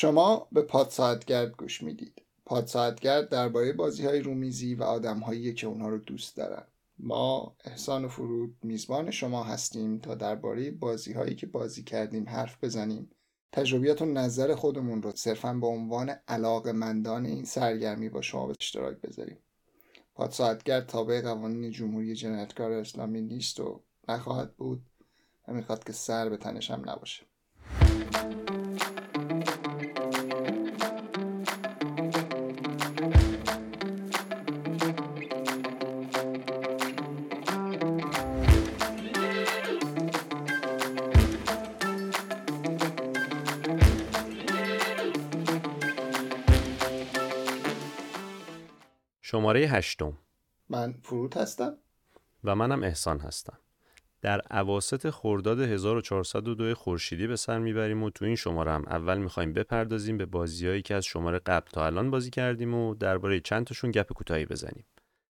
شما به پادساعتگرد گوش می‌دید. پادساعتگرد درباره بازی های رومیزی و آدم که اونها رو دوست دارن. ما احسان و فرود میزبان شما هستیم تا درباره بازی هایی که بازی کردیم حرف بزنیم. تجربیات و نظر خودمون رو صرفا به عنوان علاقه مندان این سرگرمی با شما به اشتراک بذاریم. پادساعتگرد تابع قوانین جمهوری جنایتکار اسلامی نیست و نخواهد بود و می‌خواد که سر به تنش هم نباشه. شماره هشتم من فرود هستم و منم احسان هستم در عواست خرداد 1402 خورشیدی به سر می‌بریم و تو این شماره هم اول می‌خوایم بپردازیم به بازیهایی که از شماره قبل تا الان بازی کردیم و درباره چند تاشون گپ کوتاهی بزنیم.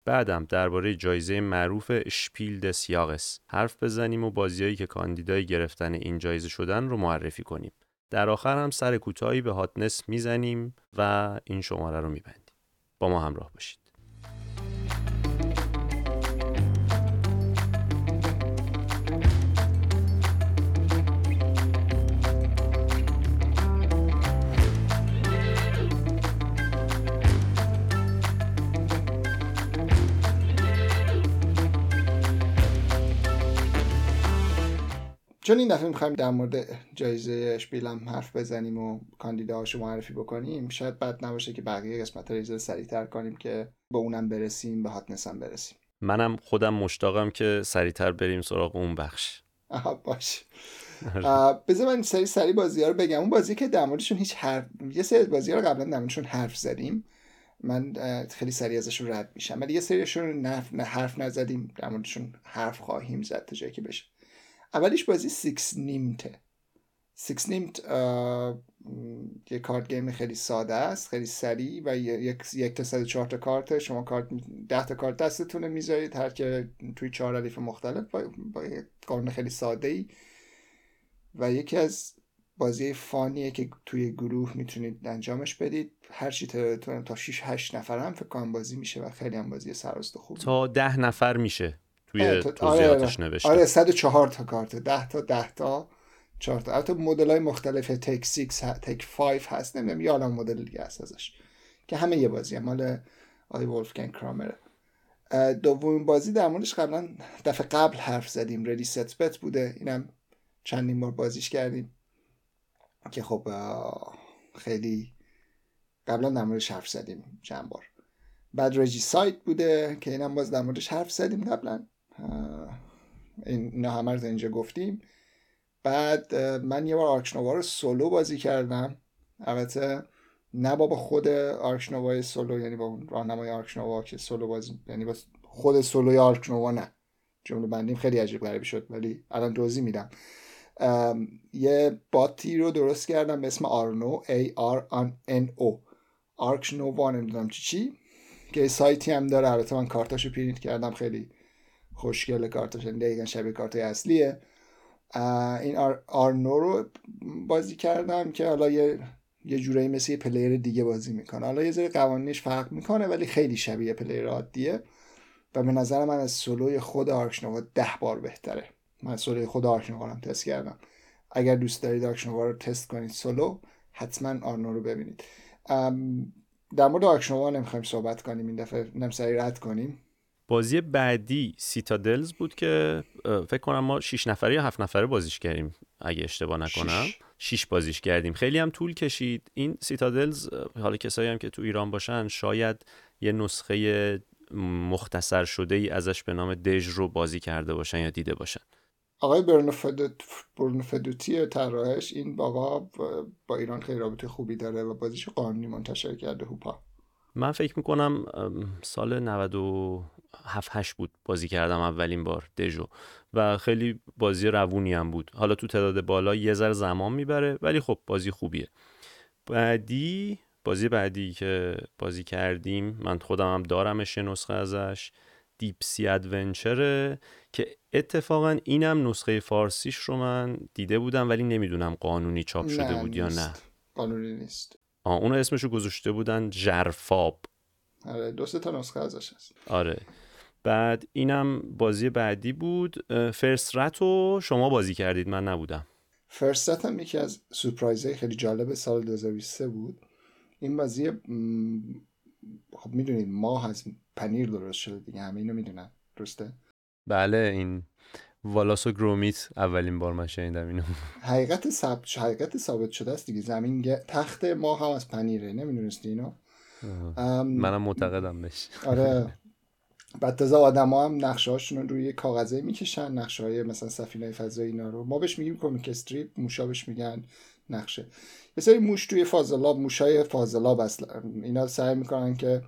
بعدم درباره جایزه معروف شپیل یاغس حرف بزنیم و بازیهایی که کاندیدای گرفتن این جایزه شدن رو معرفی کنیم. در آخر هم سر کوتاهی به هاتنس می‌زنیم و این شماره رو میبندیم. با ما همراه باشید. Thank you. چون این دفعه می‌خوایم در مورد جایزه اشپیل هم حرف بزنیم و کاندیداهاشو معرفی بکنیم شاید بد نباشه که بقیه قسمت رو سریعتر کنیم که به اونم برسیم به هاتنس هم برسیم. منم خودم مشتاقم که سریعتر بریم سراغ اون بخش. باش آره. بذار من سری سری بازی ها رو بگم. اون بازی که در موردشون هیچ حرف یه سری بازی ها رو قبلا در موردشون حرف زدیم. من خیلی سریع ازشون رد میشم. ولی یه سریشون حرف نزدیم. در موردشون حرف خواهیم زد تا جایی که بشه. اولیش بازی Six Nimmt ه. Six Nimmt یه card game خیلی ساده است خیلی سریع و یک یک تا صد چهار تا کارت شما کارت ده تا کارت دستتونه می‌ذارید هر که توی چهار ردیف مختلف با, با قانون خیلی ساده ای و یکی از بازی فانیه که توی گروه می‌تونید انجامش بدید. هر چی تا 6 8 نفر هم فکر کنم بازی میشه و خیلی هم بازی سرراست خوب تا ده نفر میشه. توی توضیحاتش آره. نوشته. آره 104 تا کارت. 10 تا 10 تا 4 تا. البته مدل های مختلف تک 6 تک 5 هست نمی‌دونم یادم مدل دیگه هست ازش. که همه یه بازی هم. مال آقای ولفگنگ کرامره دومین بازی در موردش قبلا دفعه قبل حرف زدیم. Ready Set Bet بوده. اینم چندین بار بازیش کردیم. که خب خیلی قبلا در موردش حرف زدیم چند بار. بعد Regicide بوده که اینم باز در موردش حرف زدیم قبلا. اینا همه رو اینجا گفتیم. بعد من یه بار Ark Nova رو سولو بازی کردم. البته نه با خود Ark Nova solo یعنی با راهنمای Ark Nova که سولو بازی یعنی با خود solo ی Ark Nova نه. جمله بندیم خیلی عجیب غریبی شد ولی الان توضیح میدم. یه bot ی رو درست کردم به اسم ARNO A R N O. Ark Nova نمی‌دونم چی چی. که سایتی هم داره. البته من کارتاشو پرینت کردم خیلی خوشگل کارتاش دقیقا شبیه کارت اصلیه. این آر ARNO رو بازی کردم که حالا یه یه جورایی مثل یه player دیگه بازی می‌کنه. حالا یه ذره قوانینش فرق می‌کنه ولی خیلی شبیه player عادیه و به نظر من از سولوی خود Ark Nova ده بار بهتره. من سولوی خود Ark Nova رو تست کردم. اگر دوست دارید Ark Nova رو تست کنید سولو حتما ARNO رو ببینید در مورد Ark Nova نمی‌خوایم صحبت کنیم. این دفعه نمیسری رد کنیم. بازی بعدی Citadels بود که فکر کنم ما 6 نفره یا 7 نفره بازیش کردیم اگه اشتباه نکنم. 6 بازیش کردیم. خیلی هم طول کشید. این سیتادلز حالا کسایی هم که تو ایران باشن شاید یه نسخه مختصر شده ای ازش به نام دژ رو بازی کرده باشن یا دیده باشن. آقای برنو فدوتی طراحش این آقا با ایران خیلی رابطه خوبی داره و بازیش قانونی منتشر کرده هوپا. من فکر می‌کنم سال 97 8 بود بازی کردم اولین بار دژو. و خیلی بازی روونی هم بود. حالا تو تعداد بالا یه ذره زمان می‌بره ولی خب بازی خوبیه. بعدی بازی بعدی که بازی کردیم من خودم هم دارمش نسخه ازش دیپسی ادونچره که اتفاقا اینم نسخه فارسیش رو من دیده بودم ولی نمی‌دونم قانونی چاپ شده بود یا نه. قانونی نیست. آه اونو اسمشو گذاشته بودن جرفاب. آره دو تا نسخه ازش هست. آره. بعد اینم بازی بعدی بود. فرست رت رو شما بازی کردید من نبودم. فرست هم یکی از سورپرایزهای خیلی جالب سال 2023 بود. این بازی خب می‌دونید ماه از پنیر درست شده دیگه همه اینو می‌دونن. درسته؟ بله این والاسو گرومیت اولین بار من شنیدم اینو. حقیقت ثابت حقیقت ثابت شده است دیگه. زمین تخت ما هم از پنیره نمی‌دونستی اینو؟ منم معتقدم بهش. آره. بعد تازه ها هم نقشه هاشون روی کاغذه می‌کشن نقشه های مثلا سفینه فضایی اینا رو. ما بهش میگیم کمیک استریپ موشا بهش میگن نقشه. یه سری موش توی فاضلاب موشای فاضلاب اصلا اینا سعی می‌کنن که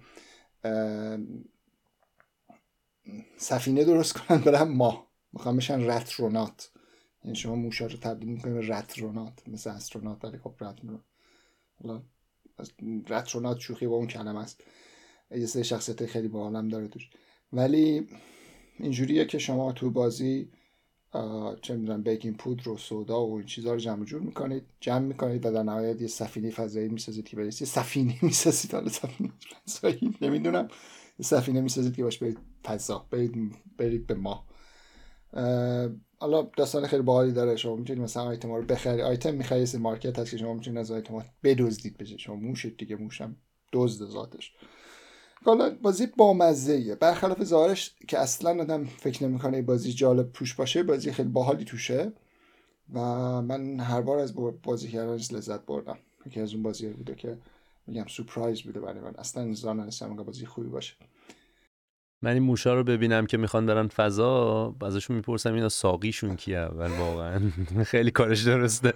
سفینه درست کنن برن ماه. می‌خوان بشن رترونات. یعنی شما موشا رو تبدیل می‌کنید به رترونات مثل استرونات. ولی خب رترونات رترونات شوخی با اون کلمه است. یه سری شخصیت خیلی باحالم داره توش. ولی اینجوریه که شما تو بازی چه می‌دونم بیکینگ پودر و سودا و این چیزها رو جمع جور می‌کنید جمع می‌کنید و در نهایت یه سفینه فضایی می‌سازید که برید. یه سفینه می‌سازید. حالا سفینه فضایی نمی‌دونم. یه سفینه می‌سازید که باش برید فضا برید برید به ما. حالا داستان خیلی باحالی داره. شما می‌تونید مثلا آیتم رو بخرید. آیتم می‌خرید مارکت هست که شما می‌تونید از آیتم بدزدید بشه. شما موشید دیگه موشم دزد ذاتش. حالا بازی بامزه برخلاف ظاهرش که اصلا آدم فکر نمی‌کنه بازی جالب توش باشه بازی خیلی باحالی توشه. و من هر بار از بازی کردنش لذت بردم. یکی از اون بازی بوده که میگم سورپرایز بوده برای من. اصلا انتظار نداشتم بازی خوبی باشه. من این موشا رو ببینم که می‌خوان برن فضا ازشون می‌پرسم اینا ساقیشون کیه اول واقعا. خیلی کارش درسته.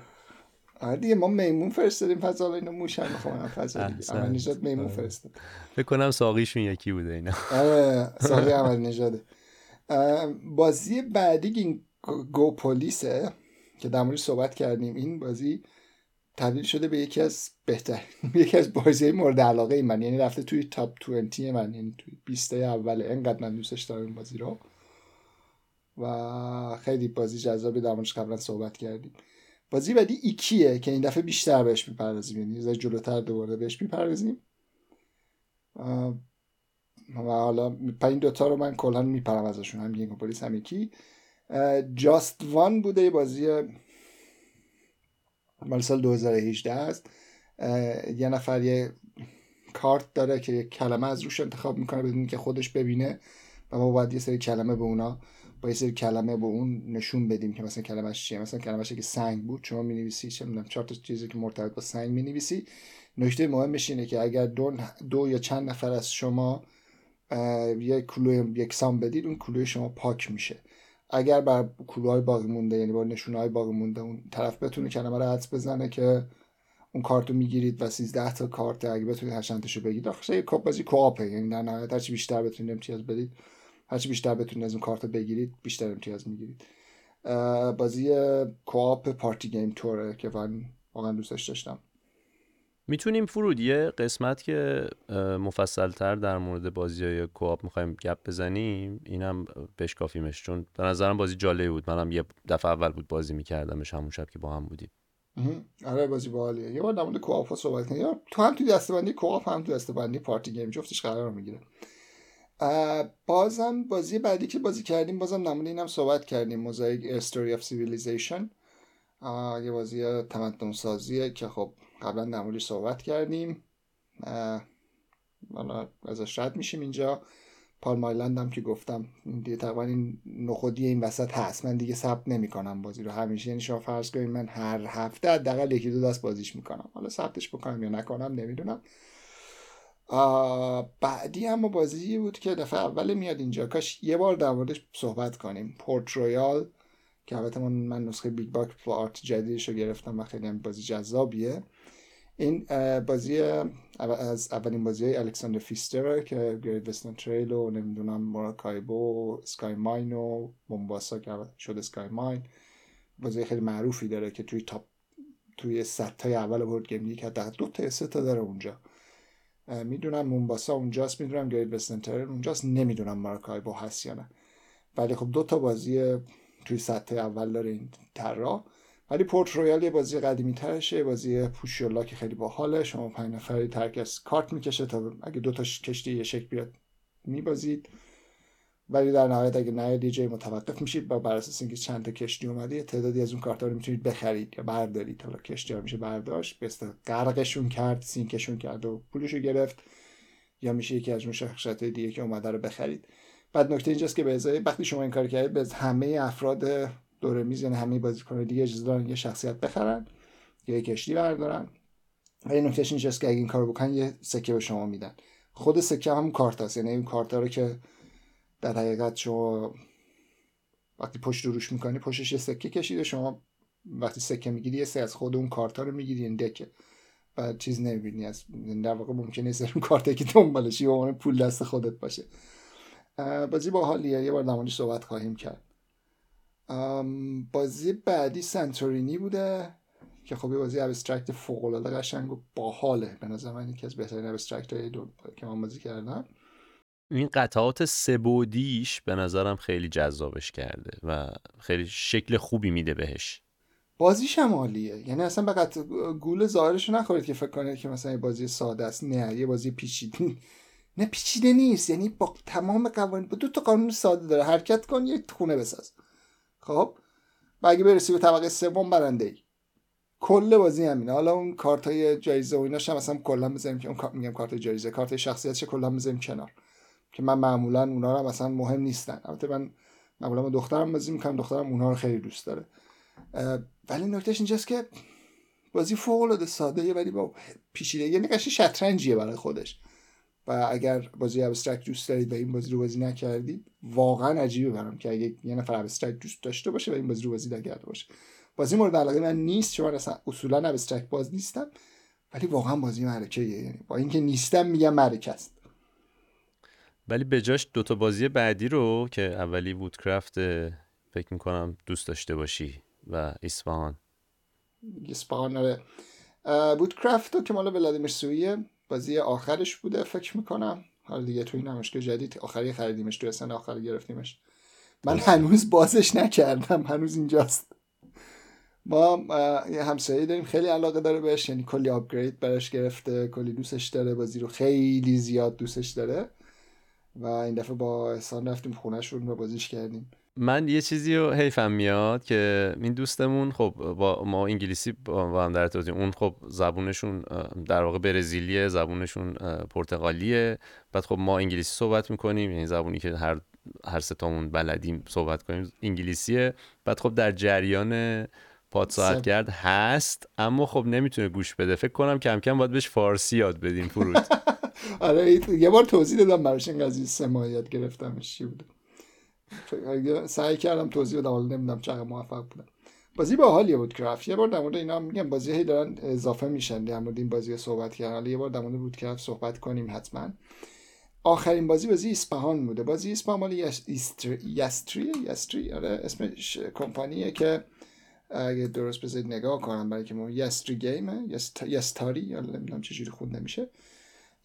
آره دیگه ما میمون فرستادیم فضا اینو موش هم می‌خوام فضا دیگه. اما نجات میمون آره. فرستاد. فکر کنم ساقیشون یکی بوده اینا. آره ساقی عمل نژاده. بازی بعدی این گو پلیسه که در موردش صحبت کردیم. این بازی تبدیل شده به یکی از بهتر یکی از بازی مورد علاقه من. یعنی رفته توی تاپ 20 من. یعنی توی 20 اول. انقدر من دوستش دارم این بازی رو. و خیلی بازی جذابی در موردش قبلا صحبت کردیم. بازی بعدی Iki ه که این دفعه بیشتر بهش می‌پردازیم. یعنی یه جلوتر دوباره بهش می‌پردازیم. و حالا این دوتا رو من کلا میپرم ازشون. هم گینگ پلیس هم یکی Just One بوده بازی مال سال 2018 است. یه نفر یه کارت داره که یک کلمه از روش انتخاب می‌کنه بدون که خودش ببینه و ما باید یه سری کلمه به اونا با یه سری کلمه به اون نشون بدیم که مثلا کلمش چیه. مثلا کلمش که سنگ بود شما می‌نویسی چه می‌دونم چهار تا چیزی که مرتبط با سنگ می‌نویسی. نکته مهمش اینه که اگر دو, دو یا چند نفر از شما یک کلوی یکسان بدید اون کلوی شما پاک میشه. اگر بر کلوهای باقی مونده یعنی با نشونه های باقی مونده اون طرف بتونه کلمه رو حدس بزنه که اون کارت رو می‌گیرید و 13 تا کارت اگه بتونید هشتنتشو بگیرید. آخه کاپ بازی کوآپه یعنی در نهایت هرچی بیشتر بتونید امتیاز بدید. هرچی بیشتر بتونید از اون کارت بگیرید بیشتر امتیاز می‌گیرید. بازی co-op party game طوره که من واقعا دوستش داشتم. می‌تونیم فرود یه قسمت که مفصل تر در مورد بازی های co-op می‌خوایم گپ بزنیم. اینم بشکافیمش چون به نظرم بازی جالبی بود. منم یه دفعه اول بود بازی میکردمش همون شب که با هم بودیم. آره بازی باحالیه. یه بار در مورد co-op صحبت کنیم. تو هم تو دستبندی co-op هم تو دستبندی party game جفتش قرار می‌گیره. بازم بازی بعدی که بازی کردیم بازم نمونه اینم صحبت کردیم Mosaic Story of Civilization یه بازی تمدن سازیه که خب قبلا نمونهش صحبت کردیم. حالا ازش رد میشیم اینجا. Palm Island هم که گفتم دیگه تقریبا این نخودی این وسط هست. من دیگه ثبت نمی‌کنم بازی رو. همیشه یعنی شما فرض کنید من هر هفته حداقل یکی دو دست بازیش می‌کنم. حالا ثبتش بکنم یا نکنم نمی‌دونم. بعدی اما بازی بود که دفعه اول میاد اینجا. کاش یه بار در موردش صحبت کنیم. Port Royal که البته من, من نسخه Big Box پلارت جدیدش رو گرفتم و خیلی هم بازی جذابیه. این بازی از اولین بازی های الکساندر فیستر که Great Western Trail و نمی‌دونم Maracaibo Skymines و Mombasa که شد Skymines. بازی خیلی معروفی داره که توی top توی صد تای اول board game که دو تا سه تا داره اونجا. می‌دونم مونباسا اونجاست می‌دونم گرید وستن اونجاست نمی‌دونم مارکایبو هست یا نه. ولی خب دو تا بازی توی سطح اول داره این ترا ولی پورت رویال یه بازی قدیمی ترشه بازی پوشیولا که خیلی باحاله. شما پنج نفری ترک از کارت می‌کشه تا اگه دو تا کشتی یه شکل بیاد میبازید. ولی در نهایت اگه نه دی متوقف میشید و بر اساس اینکه چند تا کشتی اومده تعدادی از اون کارت رو می‌تونید بخرید یا بردارید. حالا کشتی ها میشه برداشت به غرقشون کرد سینکشون کرد و پولشو گرفت یا میشه یکی از اون شخصیت دیگه که اومده رو بخرید. بعد نکته اینجاست که به ازای وقتی شما این کار کردید به همه افراد دور میز یعنی همه بازیکن دیگه اجازه دارن یه شخصیت بخرن یا یه کشتی بردارن. ولی نکتهش اینجاست که اگه این کار بکنن یه سکه به شما میدن. خود سکه هم کارت هست یعنی این کارت رو که در حقیقت شما وقتی پشت رو روش می‌کنی پشتش یه سکه کشیده شما وقتی سکه می‌گیری یه سه از خود اون کارت رو می‌گیری این deck ه. و چیز نمی‌بینی از در واقع ممکنه سر اون کارت که دنبالش یه پول دست خودت باشه. بازی با حالیه. یه بار در صحبت خواهیم کرد. بازی بعدی Santorini بوده که خب یه بازی abstract فوق قشنگ و باحاله. به نظر من یکی از بهترین abstract های که من بازی کردم. این قطعات سه بعدیش به نظرم خیلی جذابش کرده و خیلی شکل خوبی میده بهش. بازیش هم عالیه. یعنی اصلا فقط گول ظاهرش نخورید که فکر کنید که مثلا یه بازی ساده است. نه یه بازی پیچیده نه پیچیده نیست. یعنی با تمام قوانین با دو تا قانون ساده داره. حرکت کن یه خونه بساز. خب؟ و اگه برسی به طبقه سوم برنده ای. کل بازی همینه. حالا اون کارت های جایزه و ایناش هم مثلا کلا بزنیم که اون میگم کارت جایزه. کارت شخصیتش کلا بزنیم کنار. که من معمولا اونا رو مثلا مهم نیستن. البته من معمولا با دخترم بازی می‌کنم دخترم اونها رو خیلی دوست داره. ولی نکتهش اینجاست که بازی فوق العاده ساده ولی با پیچیده یعنی قشنگ شطرنجیه برای خودش. و اگر بازی abstract دوست دارید و این بازی رو بازی نکردید واقعا عجیبه برام که اگه یه نفر abstract دوست داشته باشه و این بازی رو بازی نکرده باشه. بازی مورد علاقه من نیست چون اصلا اصولا abstract باز نیستم ولی واقعا بازی معرکه یعنی با اینکه نیستم میگم معرکه است. ولی به جاش دوتا بازی بعدی رو که اولی وودکرافت فکر می‌کنم دوست داشته باشی و ایسفهان ایسفهان آره. وودکرافت که مال ولادیمیر سویه بازی آخرش بوده فکر می‌کنم. حالا دیگه تو این جدید آخری خریدیمش تو سن آخر گرفتیمش. من هنوز بازش نکردم هنوز اینجاست. ما یه همسایه داریم خیلی علاقه داره بهش یعنی کلی آپگرید براش گرفته کلی دوستش داره بازی رو خیلی زیاد دوستش داره. و این دفعه با احسان رفتیم خونهشون رو بازیش کردیم. من یه چیزی رو حیفم میاد که این دوستمون خب با ما انگلیسی با هم در اون خب زبونشون در واقع برزیلیه زبونشون پرتغالیه. بعد خب ما انگلیسی صحبت می‌کنیم یعنی زبونی که هر هر ستامون بلدیم صحبت کنیم انگلیسیه. بعد خب در جریان پاد کرد هست اما خب نمی‌تونه گوش بده. فکر کنم کم کم باید بهش فارسی یاد بدیم فرود آره یه بار توضیح دادم براش این قضیه سه ماه یاد گرفتمش چی بوده. سعی کردم توضیح بدم حالا نمی‌دونم چقدر موفق بودم. بازی با حالیه بود کرافت یه بار در مورد اینا میگم بازی هی دارن اضافه میشن. در مورد این بازی صحبت کردن. حالا یه بار در مورد بود کرافت صحبت کنیم حتما. آخرین بازی بازی اسپهان بوده. بازی اسپهان مال یستری؟ یستری؟ آره اسمش کمپانیه که اگه درست بذارید نگاه کنم برای که ما یستری گیمه. یستاری؟ یا نمی‌دونم چجوری خونده میشه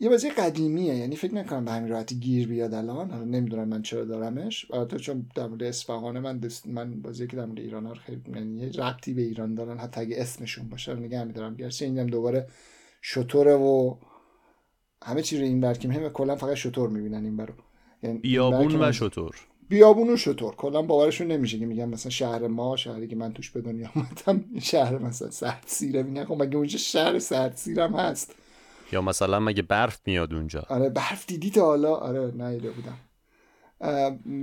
یه بازی قدیمیه یعنی فکر نکنم به همین راحتی گیر بیاد الان. حالا نمی‌دونم من چرا دارمش. البته چون در مورد اصفهان من دست من بازی که در مورد ایران ها خیلی یعنی ربطی به ایران دارن. حتی اگه اسمشون باشه نگه میدارم. گرچه اینم دوباره شطوره و همه چی رو این بر که مهمه کلا فقط شطور می‌بینن این برو یعنی بیابون و شطور. بیابون و شطور. کلا باورشون نمیشه که میگن مثلا شهر ما شهری که من توش به دنیا اومدم شهر مثلا سرد سیره میگن خب مگه اونجا شهر سرد سیرم هست؟ یا مثلا مگه برف میاد اونجا؟ آره برف دیدی تا حالا؟ آره نیده بودم.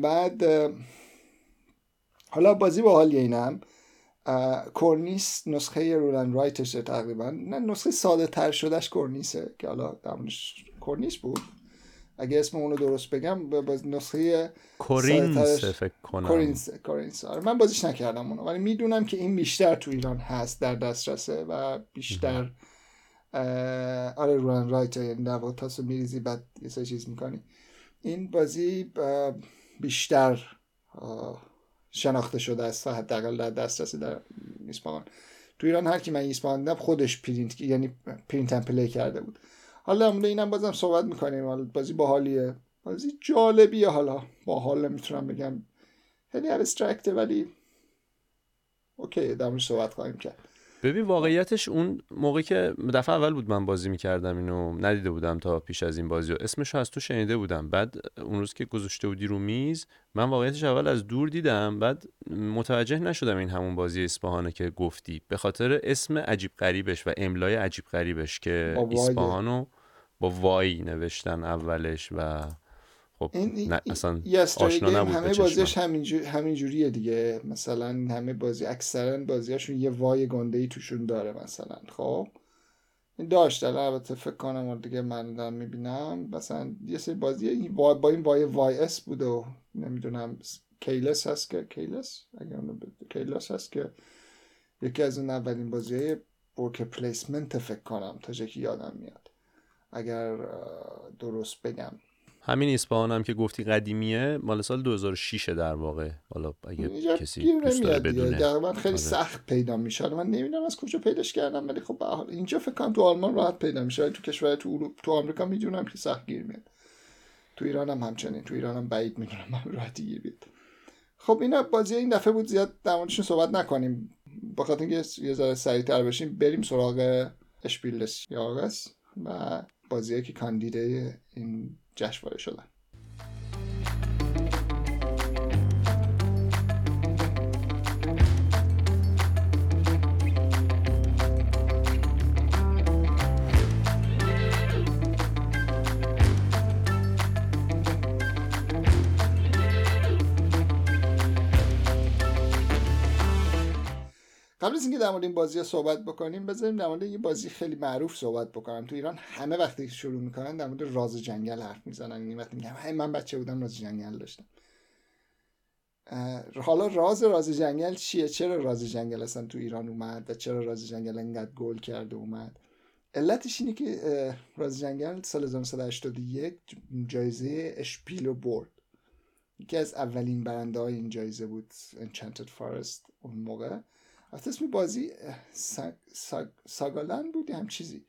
بعد حالا بازی با حال اینم. کورنیس نسخه رولن رایتشه تقریبا. نه نسخه ساده تر شدهش کورنیسه که حالا دمونش کورنیس بود. اگه اسم اونو درست بگم با نسخه Corinth فکر کنم. Corinth Corinth آره من بازیش نکردم اونو. ولی می‌دونم که این بیشتر تو ایران هست در دسترسه و بیشتر آره roll and write یعنی تاسو میریزی بعد یه سه چیز می‌کنی. این بازی بیشتر شناخته شده است حداقل در دسترس در Yspahan تو ایران هر کی من Yspahan دیدم خودش پرینت یعنی print and play کرده بود. حالا در اینم بازم صحبت می‌کنیم. حالا بازی باحالیه. بازی جالبیه حالا. باحال می‌تونم بگم. خیلی abstract ه ولی اوکی در صحبت خواهیم کرد. ببین واقعیتش اون موقعی که دفعه اول بود من بازی می‌کردم اینو ندیده بودم تا پیش از این بازی و اسمش از تو شنیده بودم. بعد اون روز که گذاشته بودی رو میز من واقعیتش اول از دور دیدم. بعد متوجه نشدم این همون بازی Yspahan ه که گفتی. به خاطر اسم عجیب غریبش و املای عجیب غریبش که Yspahan و با وای نوشتن اولش و خب این نه اصلا آشنا نبود همه بازیش همینجور همینجوریه دیگه. مثلا همه بازی اکثرا بازیاشون یه وای گنده ای توشون داره مثلا خب؟ این داشت البته فکر کنم دیگه من دارم می‌بینم. مثلا یه سری بازی با این وای وای اس بود و نمی‌دونم کیلس هست که کیلس؟ اگر کیلس هست که یکی از اون اولین بازی ورک پلیسمنت فکر کنم تا که یادم میاد. اگر درست بگم. همین ایسپاهان هم که گفتی قدیمیه مال سال 2006 در واقع. حالا اگه کسی دوست داره بدونه. من خیلی آره. سخت پیدا میشه من نمی‌دونم از کجا پیداش کردم ولی خب به حال اینجا فکر کنم تو آلمان راحت پیدا میشه. تو کشور تو اروپا تو آمریکا می‌دونم که سخت گیر میاد. تو ایران هم همچنین. تو ایران هم بعید می‌دونم من راحتی گیر بیاد. خب اینا بازی این دفعه بود زیاد در موردشون صحبت نکنیم. بخاطر اینکه یه ذره سریعتر بشیم بریم سراغ اشپیلس یاگس و بازی که کاندیده این جشنواره شدن. قبل از اینکه در مورد این بازی صحبت بکنیم بذاریم در مورد یه بازی خیلی معروف صحبت بکنم. تو ایران همه وقتی شروع می‌کنن در مورد راز جنگل حرف می‌زنن. این یعنی وقتی میگم من بچه بودم راز جنگل داشتم. حالا راز راز جنگل چیه؟ چرا راز جنگل اصلا تو ایران اومد و چرا راز جنگل انقدر گل کرده اومد؟ علتش اینه که راز جنگل سال 1981 جایزه اشپیلو برد یکی از اولین برنده های این جایزه بود Enchanted Forest اون موقع. البته اسم بازی ساگالن بود هم چیزی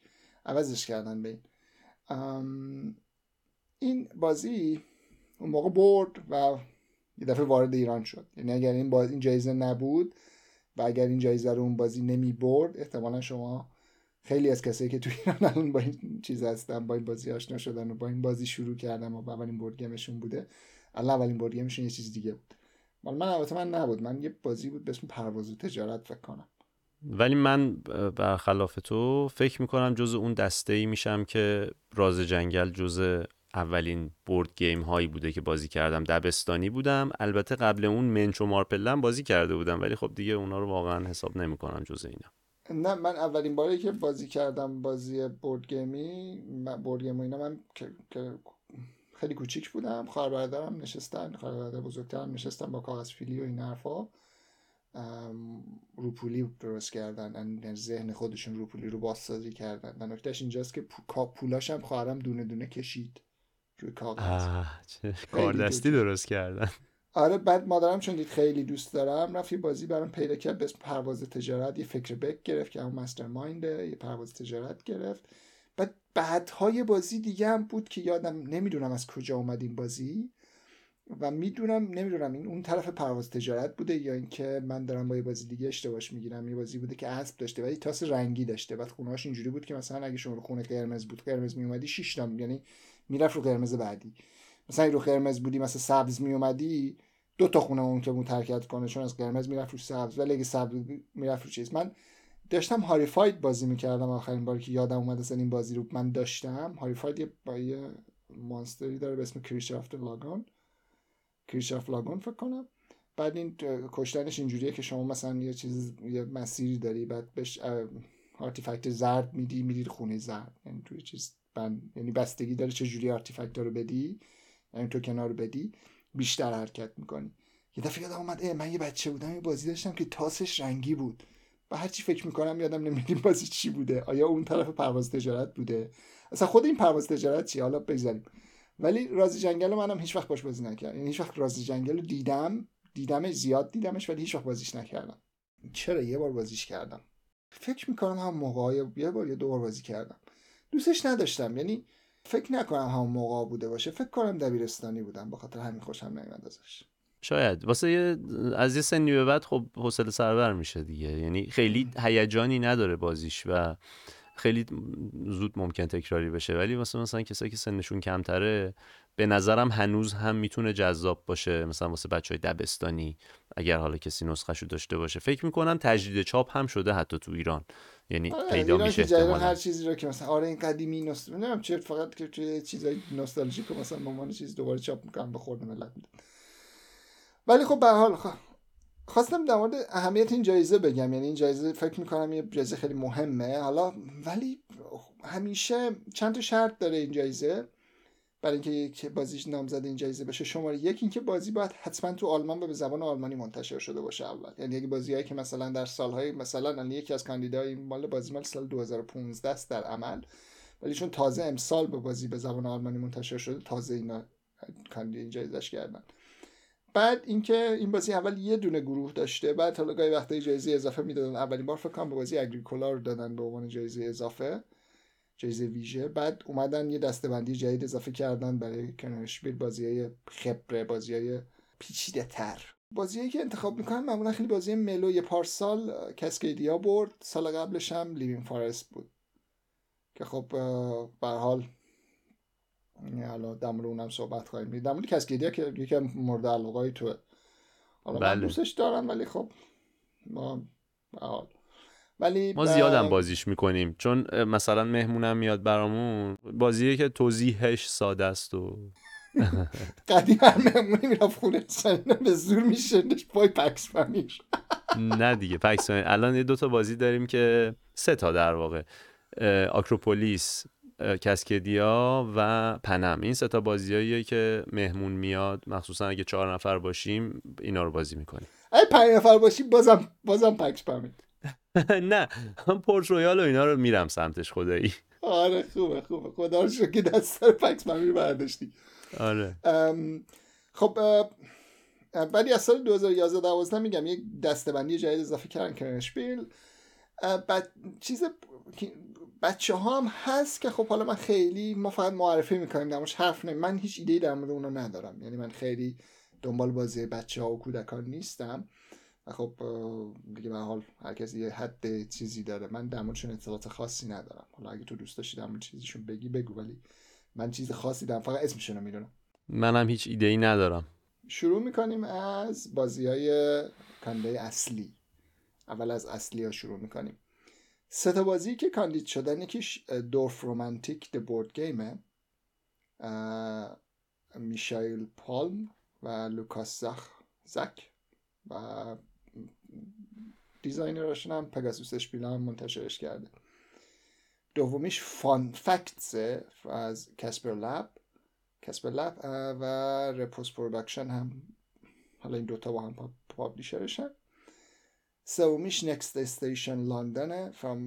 عوضش کردن به این. این بازی اون موقع برد و یه دفعه وارد ایران شد. یعنی اگر این, باز این جایزه نبود و اگر این جایزه رو اون بازی نمی برد احتمالا شما خیلی از کسایی که تو ایران الان با این چیز هستن با این بازی آشنا شدن و با این بازی شروع کردن و اولین بورد گیمشون بوده الان اولین بورد گیمشون یه چیز دیگه بود. مال من البته من نبود. من یه بازی بود به اسم پرواز و تجارت فکر کنم. ولی من برخلاف تو فکر می‌کنم جز اون دسته ای میشم که راز جنگل جز اولین board game هایی بوده که بازی کردم. دبستانی بودم. البته قبل اون منچ و مارپله بازی کرده بودم ولی خب دیگه اونا رو واقعا حساب نمی‌کنم جز اینا. نه من اولین باری که بازی کردم بازی board game ی board game اینا من که خیلی کوچیک بودم. خواهر برادرم نشستن خواهر برادر بزرگترم نشستن با کاغذ فیلی و این حرفا. روپولی درست کردن. ذهن خودشون روپولی رو بازسازی کردن. و نکتهش اینجاست که پولاش هم خواهرم دونه دونه کشید روی کاغذ. کار دستی درست کردن. آره بعد مادرم چون دید خیلی دوست دارم رفت یه بازی برام پیدا کرد به پرواز تجارت. یه فکر بک گرفت که اون مستر ماینده یه پرواز تجارت گرفت. بعد بعدهای بازی دیگه هم بود که یادم نمی‌دونم از کجا اومد این بازی و می‌دونم نمی‌دونم این اون طرف پرواز تجارت بوده یا اینکه من دارم با یه بازی دیگه اشتباهش می‌گیرم یه بازی بوده که اسب داشته ولی تاس رنگی داشته. بعد خونهاش اینجوری بود که مثلا اگه شما رو خونه قرمز بود قرمز میومدی 6 تا یعنی می‌رفت رو قرمز بعدی. مثلا رو قرمز بودی مثلا سبز میومدی دو تا خونه که اون ترکت کنه چون از قرمز می‌رفت رو سبز. ولی اگه سبز می‌رفت رو چیز. من داشتم Horrified بازی می‌کردم آخرین باری که یادم اومد اصلا این بازی رو من داشتم. Horrified یه با یه monster ی داره به اسم Creature of Lagoon. Creature of Lagoon فکر کنم. بعد این کشتنش اینجوریه که شما مثلا یه چیز یه مسیری داری بعد بهش artifact زرد میدی میدی خونه زرد. یعنی توی چیز بند یعنی بستگی داره چه جوری artifact رو بدی. یعنی تو کنار بدی بیشتر حرکت می‌کنی. یه دفعه یادم اومد من یه بچه بودم یه بازی داشتم که تاسش رنگی بود. و هرچی فکر می‌کنم یادم نمیاد بازی چی بوده. آیا اون طرف پرواز تجارت بوده؟ اصلا خود این پرواز تجارت چی حالا بگذاریم. ولی رازی جنگل منم هیچ وقت باش بازی نکردم. یعنی هیچ وقت رازی جنگل رو دیدم دیدمش زیاد دیدمش ولی هیچ وقت بازیش نکردم. چرا؟ یه بار بازیش کردم. فکر می‌کنم هم موقع یه بار یا دو بار بازی کردم. دوستش نداشتم. یعنی فکر نکنم هم موقع بوده باشه. فکر کنم دبیرستانی بودم. به خاطر همین خوشم نمیاد ازش. شاید. واسه یه از یه سنی به بعد خب حوصله سربر میشه دیگه. یعنی خیلی هیجانی نداره بازیش و خیلی زود ممکن تکراری بشه. ولی واسه مثلا کسایی که سنشون کمتره به نظرم هنوز هم می‌تونه جذاب باشه. مثلا واسه بچه های دبستانی اگر حالا کسی نسخهشو داشته باشه. فکر می‌کنم تجدید چاپ هم شده حتی تو ایران. یعنی آره، پیدا میشه احتمالاً. هر چیزی رو که مثلا آره این قدیمی نوست نمی‌دونم چه فقط که چیزای نوستالژیک مثلا به عنوان چیز دوباره چاپ می‌کنم به خورد ملت میدن ولی خب به حال خواستم در مورد اهمیت این جایزه بگم. یعنی این جایزه فکر می‌کنم یه جایزه خیلی مهمه. حالا ولی همیشه چند تا شرط داره این جایزه. برای اینکه یک بازیش نامزد این جایزه بشه. شماره یک اینکه بازی باید حتما تو آلمان و به زبان آلمانی منتشر شده باشه اول. یعنی اگه بازیایی که مثلا در سالهای مثلا یکی از کاندیدای مال بازی مال سال 2015 است در عمل. ولی چون تازه امسال به بازی به زبان آلمانی منتشر شده تازه اینا کاندید جایزش کردن بعد اینکه این بازی اول یه دونه گروه داشته بعد حالا گاهی وقتا جایزه اضافه می‌دادن. اولین بار فکر کنم به بازی اگریکولا رو دادن به عنوان جایزه اضافه جایزه ویژه. بعد اومدن یه دستبندی جدید اضافه کردن برای کنشبیل بازی های خبره بازی های پیچیده تر بازیایی که انتخاب می‌کنن معمولا خیلی بازی ملو یه پارسال کسکیدیا برد. سال قبلش هم لیوین فارست بود. که خب به حال حالا در مورد اونم صحبت خواهیم در مورد کسکیدیا که یکی مورد علاقه توه. حالا من بله. دوستش دارم ولی خب ما حال. ولی ما زیادم بازیش می‌کنیم. چون مثلا مهمونم میاد برامون. بازیه که توضیحش ساده است و قدیم هم مهمونی می‌رفت خونه سنینا به زور میشندش پای پکس فهمیش نه دیگه پکس الان یه دوتا بازی داریم که سه تا در واقع. آکروپولیس کسکدیا و پنم. این سه تا بازیاییه که مهمون میاد. مخصوصا اگه چهار نفر باشیم اینا رو بازی می‌کنیم. اگه پنج نفر باشی بازم بازم پکس فهمید نه من پورت رویال و اینا رو میرم سمتش خدایی. آره خوبه خوبه. خدا رو شکر که دست سر پکس رو برداشتی. آره. خب ولی از سال 2011 12 میگم یک دستبندی جدید اضافه کردن کرنشپیل بعد چیز بچه ها هم هست که خب حالا من خیلی ما فقط معرفی می‌کنیم در موردش حرف نمیم من هیچ ایده در مورد اونا ندارم. یعنی من خیلی دنبال بازی بچه ها و کودکان نیستم. و خب دیگه به حال هر کسی یه حد چیزی داره. من در موردشون اطلاعات خاصی ندارم. حالا اگه تو دوست داشتی در مورد چیزشون بگی بگو. ولی من چیز خاصی دارم. فقط اسمشون رو می‌دونم. منم هیچ ایده ای ندارم. شروع می‌کنیم از بازی های کانده اصلی. اول از اصلی ها شروع می‌کنیم. سه تا بازی که کاندید شدن یکیش Dorfromantik The Board Game ه Michael Palm و Lukas Zach Zach و designer شون هم Pegasus Spiele هم منتشرش کرده. دومیش Fun Facts از Kasper Lapp. Kasper Lapp و Repos Production هم حالا این دوتا با هم پا- publisher شن. سومیش Next Station London from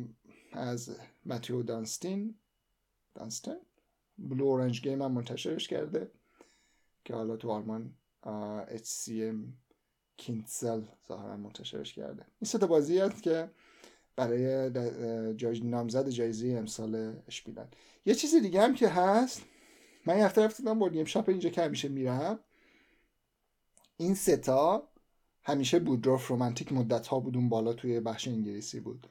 از Matthew Dunstan Dunstan Blue Orange Game هم منتشرش کرده که حالا تو آلمان HCM Kinzel ظاهرا منتشرش کرده. این سه تا بازی هست که برای د- جای نامزد جایزه امسال Spiel ن یه چیز دیگه هم که هست من یه هفته بورد گیم شاپ اینجا که همیشه میرم. این ستا همیشه بود درف رومانتیک مدت ها بود اون بالا توی بخش انگلیسی بود.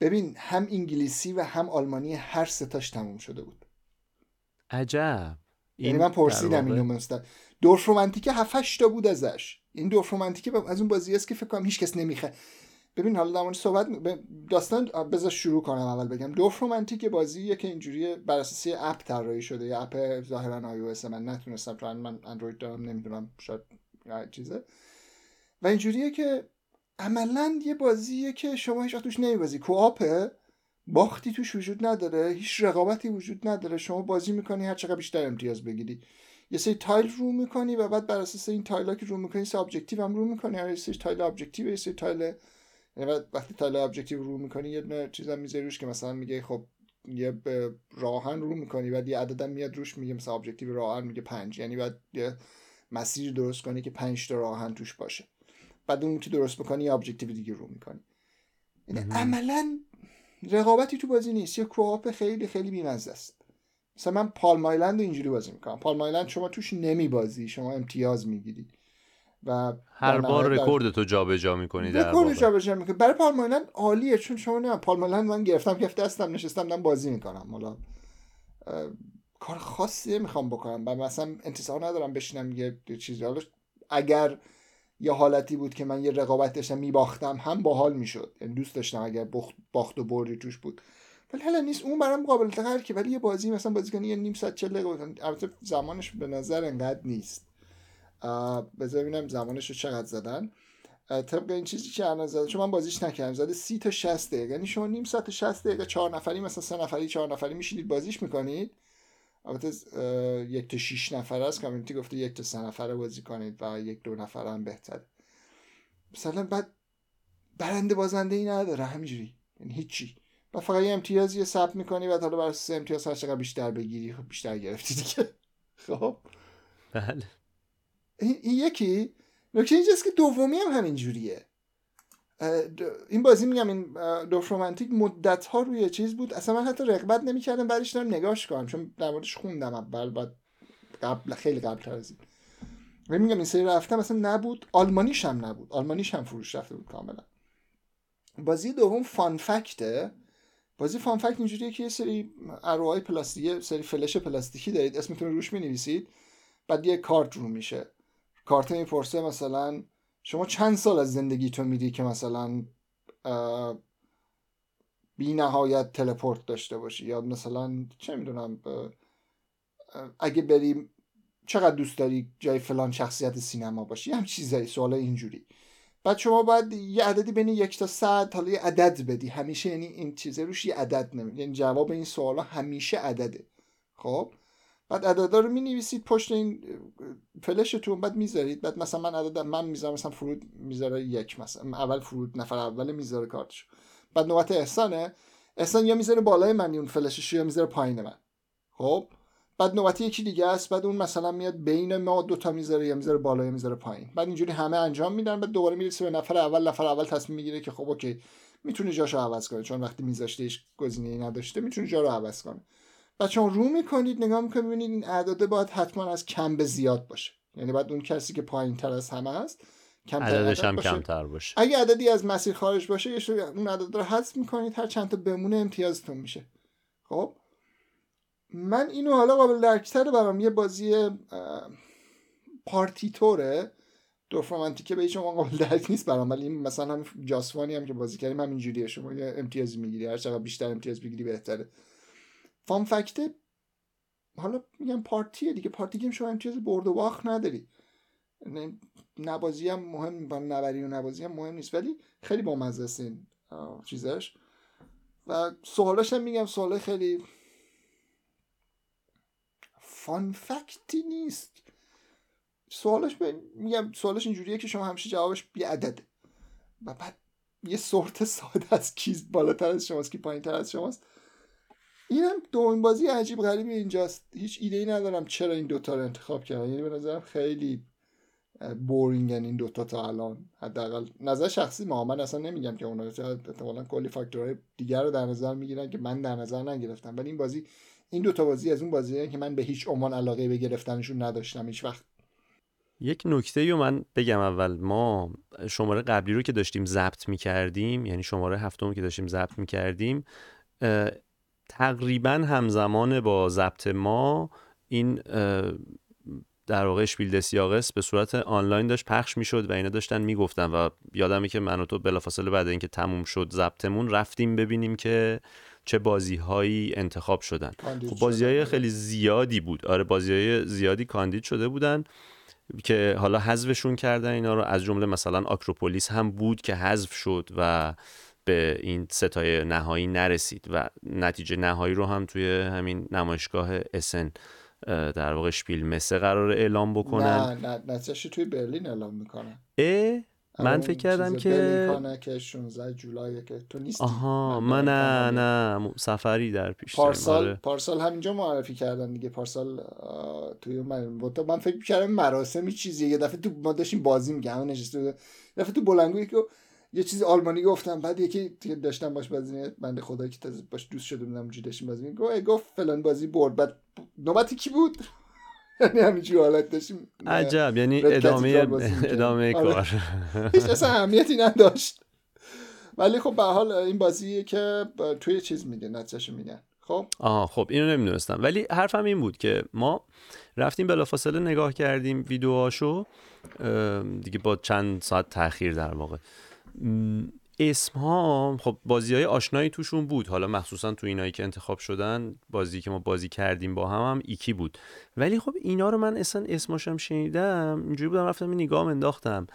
ببین هم انگلیسی و هم آلمانی هر ستاش تموم شده بود. عجب. یعنی من پرسیدم اینو مستر دورف رومانتیک 7 8 تا بود ازش. این دورف رومانتیک از اون بازی است که فکر کنم هیچ کس نمیخه. ببین حالا در صحبت داستان بذار شروع کنم اول بگم. Dorfromantik بازیه که اینجوری بر اساس app طراحی شده یه app ظاهرا iOS من نتونستم چون من اندروید دارم نمی‌دونم شاید چیزه. و اینجوریه که عملا یه بازیه که شما هیچ توش نمیبازی. co-op ه باختی توش وجود نداره هیچ رقابتی وجود نداره. شما بازی می‌کنی هر چقدر بیشتر امتیاز بگیری. یه سری tile رو می‌کنی و بعد بر اساس این tile که رو می‌کنی سه objective هم رو می‌کنی. یه سری tile objective یه سری tile یعنی وقتی tile objective رو می‌کنی یه دونه چیز هم می‌ذاری روش که مثلا میگه خب یه راه‌آهن رو می‌کنی بعد یه عددم میاد روش میگه مثلا objective راه‌آهن میگه پنج. یعنی بعد مسیری درست کنی که پنج تا راه‌آهن توش باشه. بعد اون که درست می‌کنی یه objective دیگه رو می‌کنی. یعنی. عملا رقابتی تو بازی نیست. یه co-op خیلی خیلی بیمزه است. مثلا من Palm Island رو اینجوری بازی می‌کنم. Palm Island شما توش نمی بازی شما امتیاز می‌گیری. و هر بار رکورد تو جابجا می‌کنی در رکورد جابجا می‌کنه برای Palm Island عالیه. چون شما نه Palm Island من گرفتم کف دستم نشستم دارم بازی می‌کنم. حالا کار خاصی می‌خوام بکنم. و مثلا انتظار ندارم بشینم یه چیزی. حالا اگر یه حالتی بود که من یه رقابت داشتم میباختم هم باحال می‌شد. یعنی دوست داشتم اگر بخت باخت و بردی توش بود. ولی حالا نیست. اون برام قابل که. ولی یه بازی مثلا بازی کنی یه نیم ساعت چل دقیقه. البته زمانش به نظر انقدر نیست. بذار ببینم زمانش رو چقدر زدن. طبق این چیزی که الان زده چون من بازیش نکردم. زده سی تا 60 دقیقه. یعنی شما نیم ساعت و 60 دقیقه چهار نفری مثلا سه نفری چهار نفری میشینید بازیش می‌کنید. البته یک تا 6 نفر است کامیونیتی گفته یک تا سه نفره بازی کنید و یک دو نفره هم بهتره مثلا بعد برنده بازنده ای نداره همینجوری. یعنی هیچی. و فقط یه امتیازی ثبت می‌کنی و حالا برای سه امتیاز هر چقدر بیشتر بگیری خب بیشتر گرفتی دیگه. خب. بله. این این یکی. نکته اینجاست که دومی هم همین جوریه این بازی میگم این دوف رومانتیک مدت ها روی چیز بود. اصلا من حتی رقبت نمی‌کردم بعدش دارم نگاش کنم چون در موردش خوندم اول بعد قبل خیلی قبل تر از این. میگم این سری رفتم اصلا نبود. آلمانیش هم نبود. آلمانیش هم فروش رفته بود کاملا. بازی دوم فان فکته. بازی فان فکت اینجوریه که یه سری ارواهای پلاستیکی سری فلش پلاستیکی دارید اسمتون رو روش می‌نویسید بعد یه کارت رو میشه. کارت می‌پرسه مثلا شما چند سال از زندگیتون میدی که مثلا بی نهایت تلپورت داشته باشی؟ یا مثلا چه می‌دونم اگه بریم چقدر دوست داری جای فلان شخصیت سینما باشی؟ هم چیزایی سوال اینجوری. بعد شما باید یه عددی بین یک تا صد حالا یه عدد بدی. همیشه یعنی این چیزه روش یه عدد نمی یعنی جواب این سوالا همیشه عدده. خب؟ بعد عددا رو می‌نویسید پشت این فلشتون بعد می‌ذارید بعد مثلا من عدد من می‌ذارم مثلا فرود می‌ذاره یک مثلا اول فرود نفر اول می‌ذاره کارتش. بعد نوبت احسانه احسان یا می‌ذاره بالای من اون فلشش یا می‌ذاره پایین من. خب؟ بعد نوبت یکی دیگه است بعد اون مثلا میاد بین ما دو تا می‌ذاره یا می‌ذاره بالا یا می‌ذاره پایین. بعد اینجوری همه انجام میدن بعد دوباره می‌رسه به نفر اول نفر اول تصمیم می‌گیره که خب اوکی می‌تونه جاشو عوض کنه. چون وقتی میذاشتهش گزینه‌ای نداشته می‌تونه جا رو عوض کنه. بعد شما رو می‌کنید نگاه می‌کنید ببینید این اعداده باید حتما از کم به زیاد باشه. یعنی بعد اون کسی که پایین تر از همه هست عددش هم کمتر باشه. اگه عددی از مسیر خارج باشه یه اون عدد رو حذف می‌کنید هر چند تا بمونه امتیازتون میشه. خب؟ من اینو حالا قابل درکتر برام. یه بازی پارتیتوره. دوفرومانتیکه به هیچ قابل درک نیست برام. ولی مثلا هم جاسوانی هم که بازی کردیم همین جوریه شما یه امتیازی می‌گیری. هر چقدر بیشتر امتیاز بگیری بهتره. فان فکته حالا میگم پارتیه دیگه. پارتی گیم شما امتیاز برد و باخت نداری. نبازی هم مهم با نبری و نبازی هم مهم نیست. ولی خیلی با است این چیزش. و سوالاش هم میگم سوال خیلی فان فکتی نیست. سوالش به میگم سوالش اینجوریه که شما همیشه جوابش بی عدده و بعد یه سورت ساده از کیز بالاتر از شماست کی پایین تر از شماست. اینم دومین بازی عجیب غریبی اینجاست. هیچ ایده ای ندارم چرا این دوتا رو انتخاب کردم یعنی به نظرم خیلی بورینگن این دوتا تا الان. حداقل نظر شخصی ما. من اصلا نمیگم که اونا احتمالا کلی فاکتورهای دیگر رو در نظر می‌گیرن که من در نظر نگرفتم. ولی این بازی این دوتا بازی از اون بازی که من به هیچ عنوان علاقه به گرفتنشون نداشتم هیچ وقت. یک نکته رو من بگم اول. ما شماره قبلی رو که داشتیم ضبط می‌کردیم یعنی شماره هفتم که داشتیم ضبط می‌کردیم تقریبا همزمان با ضبط ما این در واقع اشپیل دسیاقس به صورت آنلاین داشت پخش می‌شد و اینا داشتن می‌گفتن و یادمه که من و تو بلافاصله بعد اینکه تموم شد ضبطمون رفتیم ببینیم که چه بازی هایی انتخاب شدن. خب بازی های خیلی زیادی بود. آره بازی های زیادی کاندید شده بودن که حالا حذفشون کردن اینا رو. از جمله مثلا آکروپولیس هم بود که حذف شد و به این ستای نهایی نرسید و نتیجه نهایی رو هم توی همین نمایشگاه اسن در واقع شپیل مسه قرار اعلام بکنن. نه نه توی برلین اعلام می‌کنن. اه من فکر کردم که که 16 جولای که تو نیستی. آها من نه نه سفری در پیش پارسال داره. پارسال همینجا معرفی کردن دیگه. پارسال توی من من فکر کردم مراسمی چیزی یه دفعه تو ما داشتیم بازی میگم نشسته دفعه تو بلنگویی که یه چیز آلمانی گفتم بعد یکی داشتم باش بازی بنده خدایی که تازه باش دوست شده بودم اونجوری داشتیم بازی گفت گفت فلان بازی برد. بعد نوبت کی بود؟ یعنی همینجوری حالت داشتیم. عجب. یعنی ادامه ادامه آره. کار. هیچ اصلا اهمیتی نداشت. ولی خب به حال این بازیه که توی چیز میگه نتیجهشو میگن. خب؟ آها خب اینو نمی‌دونستم. ولی حرفم این بود که ما رفتیم بلافاصله نگاه کردیم ویدیوهاشو دیگه با چند ساعت تاخیر در واقع. اسم ها خب بازی های آشنایی توشون بود. حالا مخصوصا تو اینایی که انتخاب شدن بازی که ما بازی کردیم با هم هم ایکی بود. ولی خب اینا رو من اصلا اسماشم شنیدم اینجوری بودم رفتم نگاه انداختم.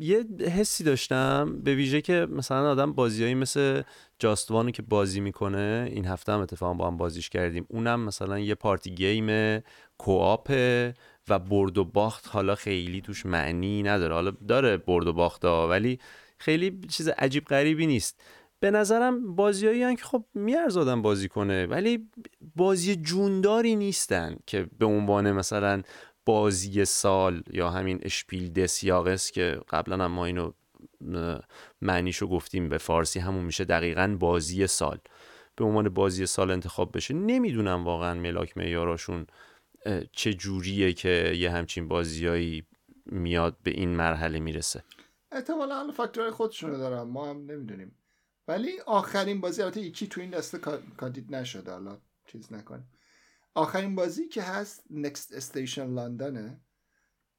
یه حسی داشتم به ویژه که مثلا آدم بازیایی مثل جاستوانو که بازی می‌کنه این هفته هم اتفاقا با هم بازیش کردیم. اونم مثلا یه پارتی گیم کوآپه و برد و باخت حالا خیلی توش معنی نداره. حالا داره برد و باخت ها ولی خیلی چیز عجیب غریبی نیست. به نظرم بازیایی که خب میارزادن بازی کنه ولی بازی جونداری نیستن که به عنوان مثلا بازی سال یا همین اشپیل دسیاقس که قبلا هم ما اینو معنیشو گفتیم به فارسی همون میشه دقیقا بازی سال. به عنوان بازی سال انتخاب بشه. نمی‌دونم واقعا ملاک معیاراشون چه جوریه که یه همچین بازیایی میاد به این مرحله می‌رسه؟ احتمالا حالا فاکتورهای خودشونو دارم ما هم نمی‌دونیم. ولی آخرین بازی البته یکی تو این دسته کاندید نشده حالا چیز نکنیم. آخرین بازی که هست نکست استیشن لندنه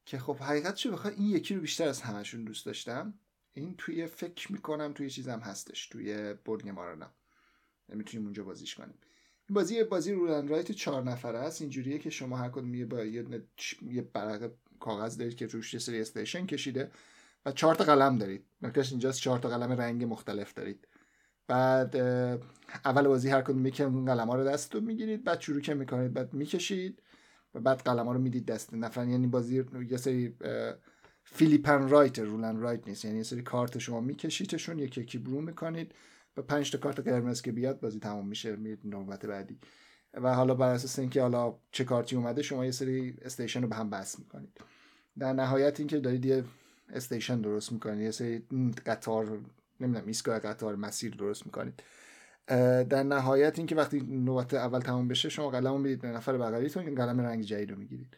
که خب حقیقتش بخواد این یکی رو بیشتر از همشون دوست داشتم. این توی فکر می‌کنم توی چیزم هستش توی بورد مارانم. می‌تونیم اونجا بازیش کنیم. این بازی بازی رولن رایت چهار نفره است. اینجوریه که شما هر کدوم یه با یه, یه برق کاغذ دارید که روش یه سری استیشن کشیده و چهار تا قلم دارید. نکتهش اینجاست چهار تا قلم رنگ مختلف دارید. بعد اول بازی هر کدوم یکی اون قلم ها رو دستتون می‌گیرید بعد شروع که می‌کنید بعد می‌کشید و بعد قلم ها رو می‌دید دست نفر یعنی بازی یه سری flip and write roll and write نیست. یعنی یه سری کارت شما میکشیدشون یکی یکی رو می‌کنید. و پنج تا کارت قرمز که بیاد بازی تموم میشه میرید نوبت بعدی. و حالا بر اساس اینکه حالا چه کارتی اومده شما یه سری station رو به هم وصل می‌کنید. در نهایت اینکه دارید یه station درست می‌کنید یه سری قطار نمی‌دونم ایستگاه قطار مسیر درست می‌کنید. در نهایت اینکه وقتی نوبت اول تموم بشه شما قلمو می‌دید به نفر بغلیتون این قلم رنگ جدید رو می‌گیرید.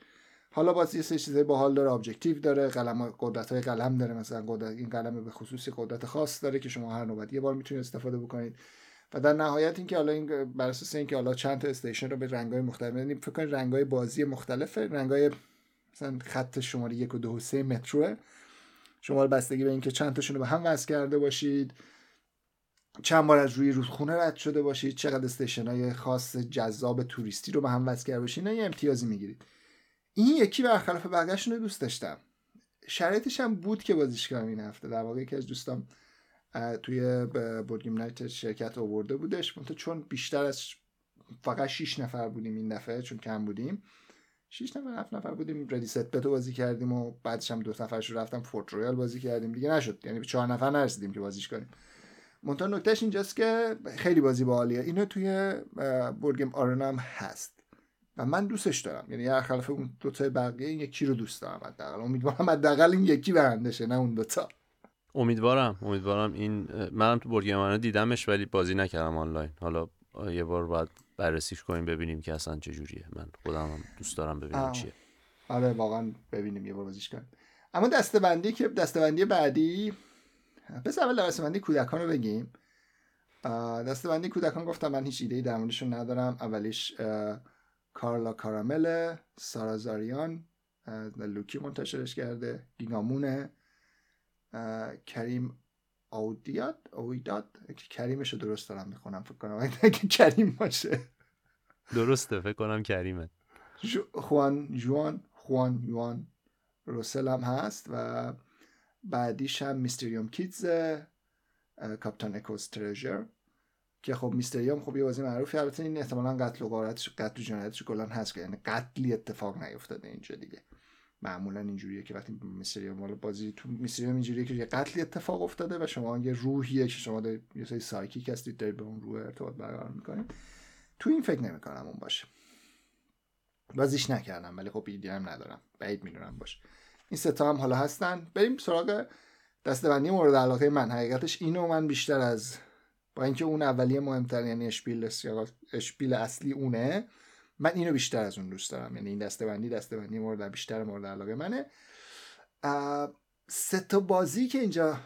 حالا باز یه سری چیزای باحال داره objective داره قلم قدرت های قلم داره. مثلا قدرت این قلم به خصوصی قدرت خاص داره که شما هر نوبت یه بار می‌تونید استفاده بکنید. و در نهایت اینکه حالا این بر اساس اینکه حالا چند تا station رو به رنگ‌های مختلف یعنی فکر کنید رنگ‌های بازی مختلف رنگ‌های مثلا خط شماره یک و دو و سه متروه. شما بستگی به اینکه چند تاشون رو به هم وصل کرده باشید. چند بار از روی رودخونه رد شده باشید. چقدر station های خاص جذاب توریستی رو به هم وصل کرده باشید. یه امتیازی می‌گیرید. این یکی برخلاف بقیه‌شون رو دوست داشتم. شرایطش هم بود که بازیش کنم این هفته در واقع یکی از دوستام توی board game night شرکت آورده بودش. منتها چون بیشتر از فقط 6 نفر بودیم این دفعه چون کم بودیم. 6 نفر 7 نفر بودیم. Ready Set Bet و بازی کردیم و بعدش هم دو نفرش رفتم Port Royal بازی کردیم. دیگه نشد. یعنی به 4 نفر نرسیدیم که بازیش کنیم. منتها نکتهش اینجاست که خیلی بازی باحالیه. اینو توی بورگیم آرنام هست. و من دوستش دارم. یعنی هر خلاف اون دو تا بقیه این یکی رو دوست دارم حداقل. امیدوارم حداقل این یکی برنده نه اون دوتا امیدوارم امیدوارم. این منم تو بورگیم دیدمش ولی بازی نکردم آنلاین. حالا یه بار بعد بررسیش کنیم ببینیم که اصلا چه جوریه. من خودم هم دوست دارم ببینم چیه. آره واقعا ببینیم یه بار بازیش کنیم. اما دستبندی که دستبندی بعدی پس اول دستبندی کودکان رو بگیم. دستبندی کودکان گفتم من هیچ ایده در موردشون ندارم. اولیش کارلا کارامل سارازاریان لوکی منتشرش کرده گینامونه کریم اودیات اویدات کریمش رو درست دارم می‌خونم فکر کنم. اگه کریم باشه. درسته فکر کنم کریمه. خوان جوان خوان یوان روسل هم هست و بعدیش هم میستریوم کیدز کاپتان اکوز ترژر که خب میستریوم خب یه بازی معروفی البته این احتمالا قتل و غارتش قتل و جنایتش کلا هست که یعنی قتلی اتفاق نیفتاده اینجا دیگه. معمولا اینجوریه که وقتی میستری مال بازی تو میستری اینجوریه که یه قتلی اتفاق افتاده و شما یه روحیه که شما دارید یه سری سایکیک هستید دارید به اون روح ارتباط برقرار می‌کنید. تو این فکر نمی‌کنم اون باشه. بازیش نکردم ولی خب ایدی هم ندارم. بعید می‌دونم باشه. این ستا هم حالا هستن. بریم سراغ دستبندی مورد علاقه من. حقیقتش اینو من بیشتر از با اینکه اون اولیه مهمتر یعنی اشپیل اشپیل اصلی اونه من اینو بیشتر از اون دوست دارم. یعنی این دستبندی دستبندی مورد بیشتر مورد علاقه منه. سه تا بازی که اینجا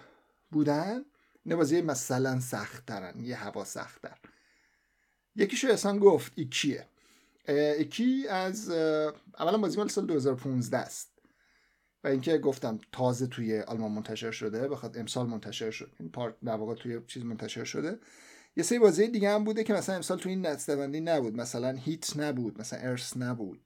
بودن نه بازی مثلا سخت ترن یه هوا سخت تر یکیشو اصلا گفت ایکیه. ایکی از اولا بازی مال سال 2015 است. و اینکه گفتم تازه توی آلمان منتشر شده بخاطر امسال منتشر شد. این پارت در واقع توی چیز منتشر شده. یه سری بازی دیگه هم بوده که مثلا امسال توی این دستبندی نبود. مثلا هیت نبود مثلا ارس نبود.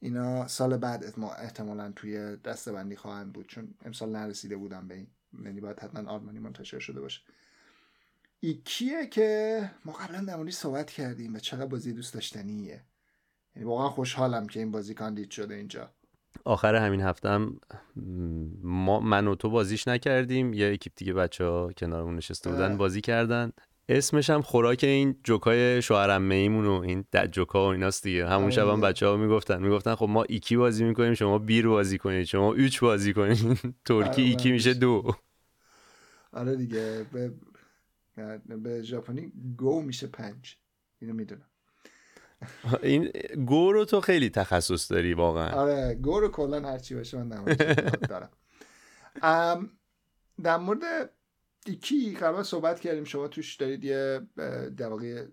اینا سال بعد احتمالا توی دستبندی خواهند بود. چون امسال نرسیده بودم به این. یعنی باید حتما آلمانی منتشر شده باشه. Iki ه که ما قبلا در صحبت کردیم و چقدر بازی دوست داشتنیه. یعنی واقعا خوشحالم که این بازی کاندید شده اینجا. آخر همین هفتم ما من و تو بازیش نکردیم. یه اکیپ دیگه بچه ها کنارمون نشسته بودن بازی کردن. اسمش هم خوراک این جوکای شوهرم میمون و این جوکا و ایناست دیگه. همون شب هم آره. بچه ها می‌گفتن. می‌گفتن خب ما Iki بازی می‌کنیم شما bir بازی کنید شما اوچ بازی کنید. ترکی آره، iki میشه دو. آره دیگه به به ژاپنی گو میشه پنج. اینو می‌دونم. این گو رو تو خیلی تخصص داری واقعا. آره گو رو کلا هرچی باشه من دارم. در مورد ایکی قبلا صحبت کردیم شما توش دارید یه در واقع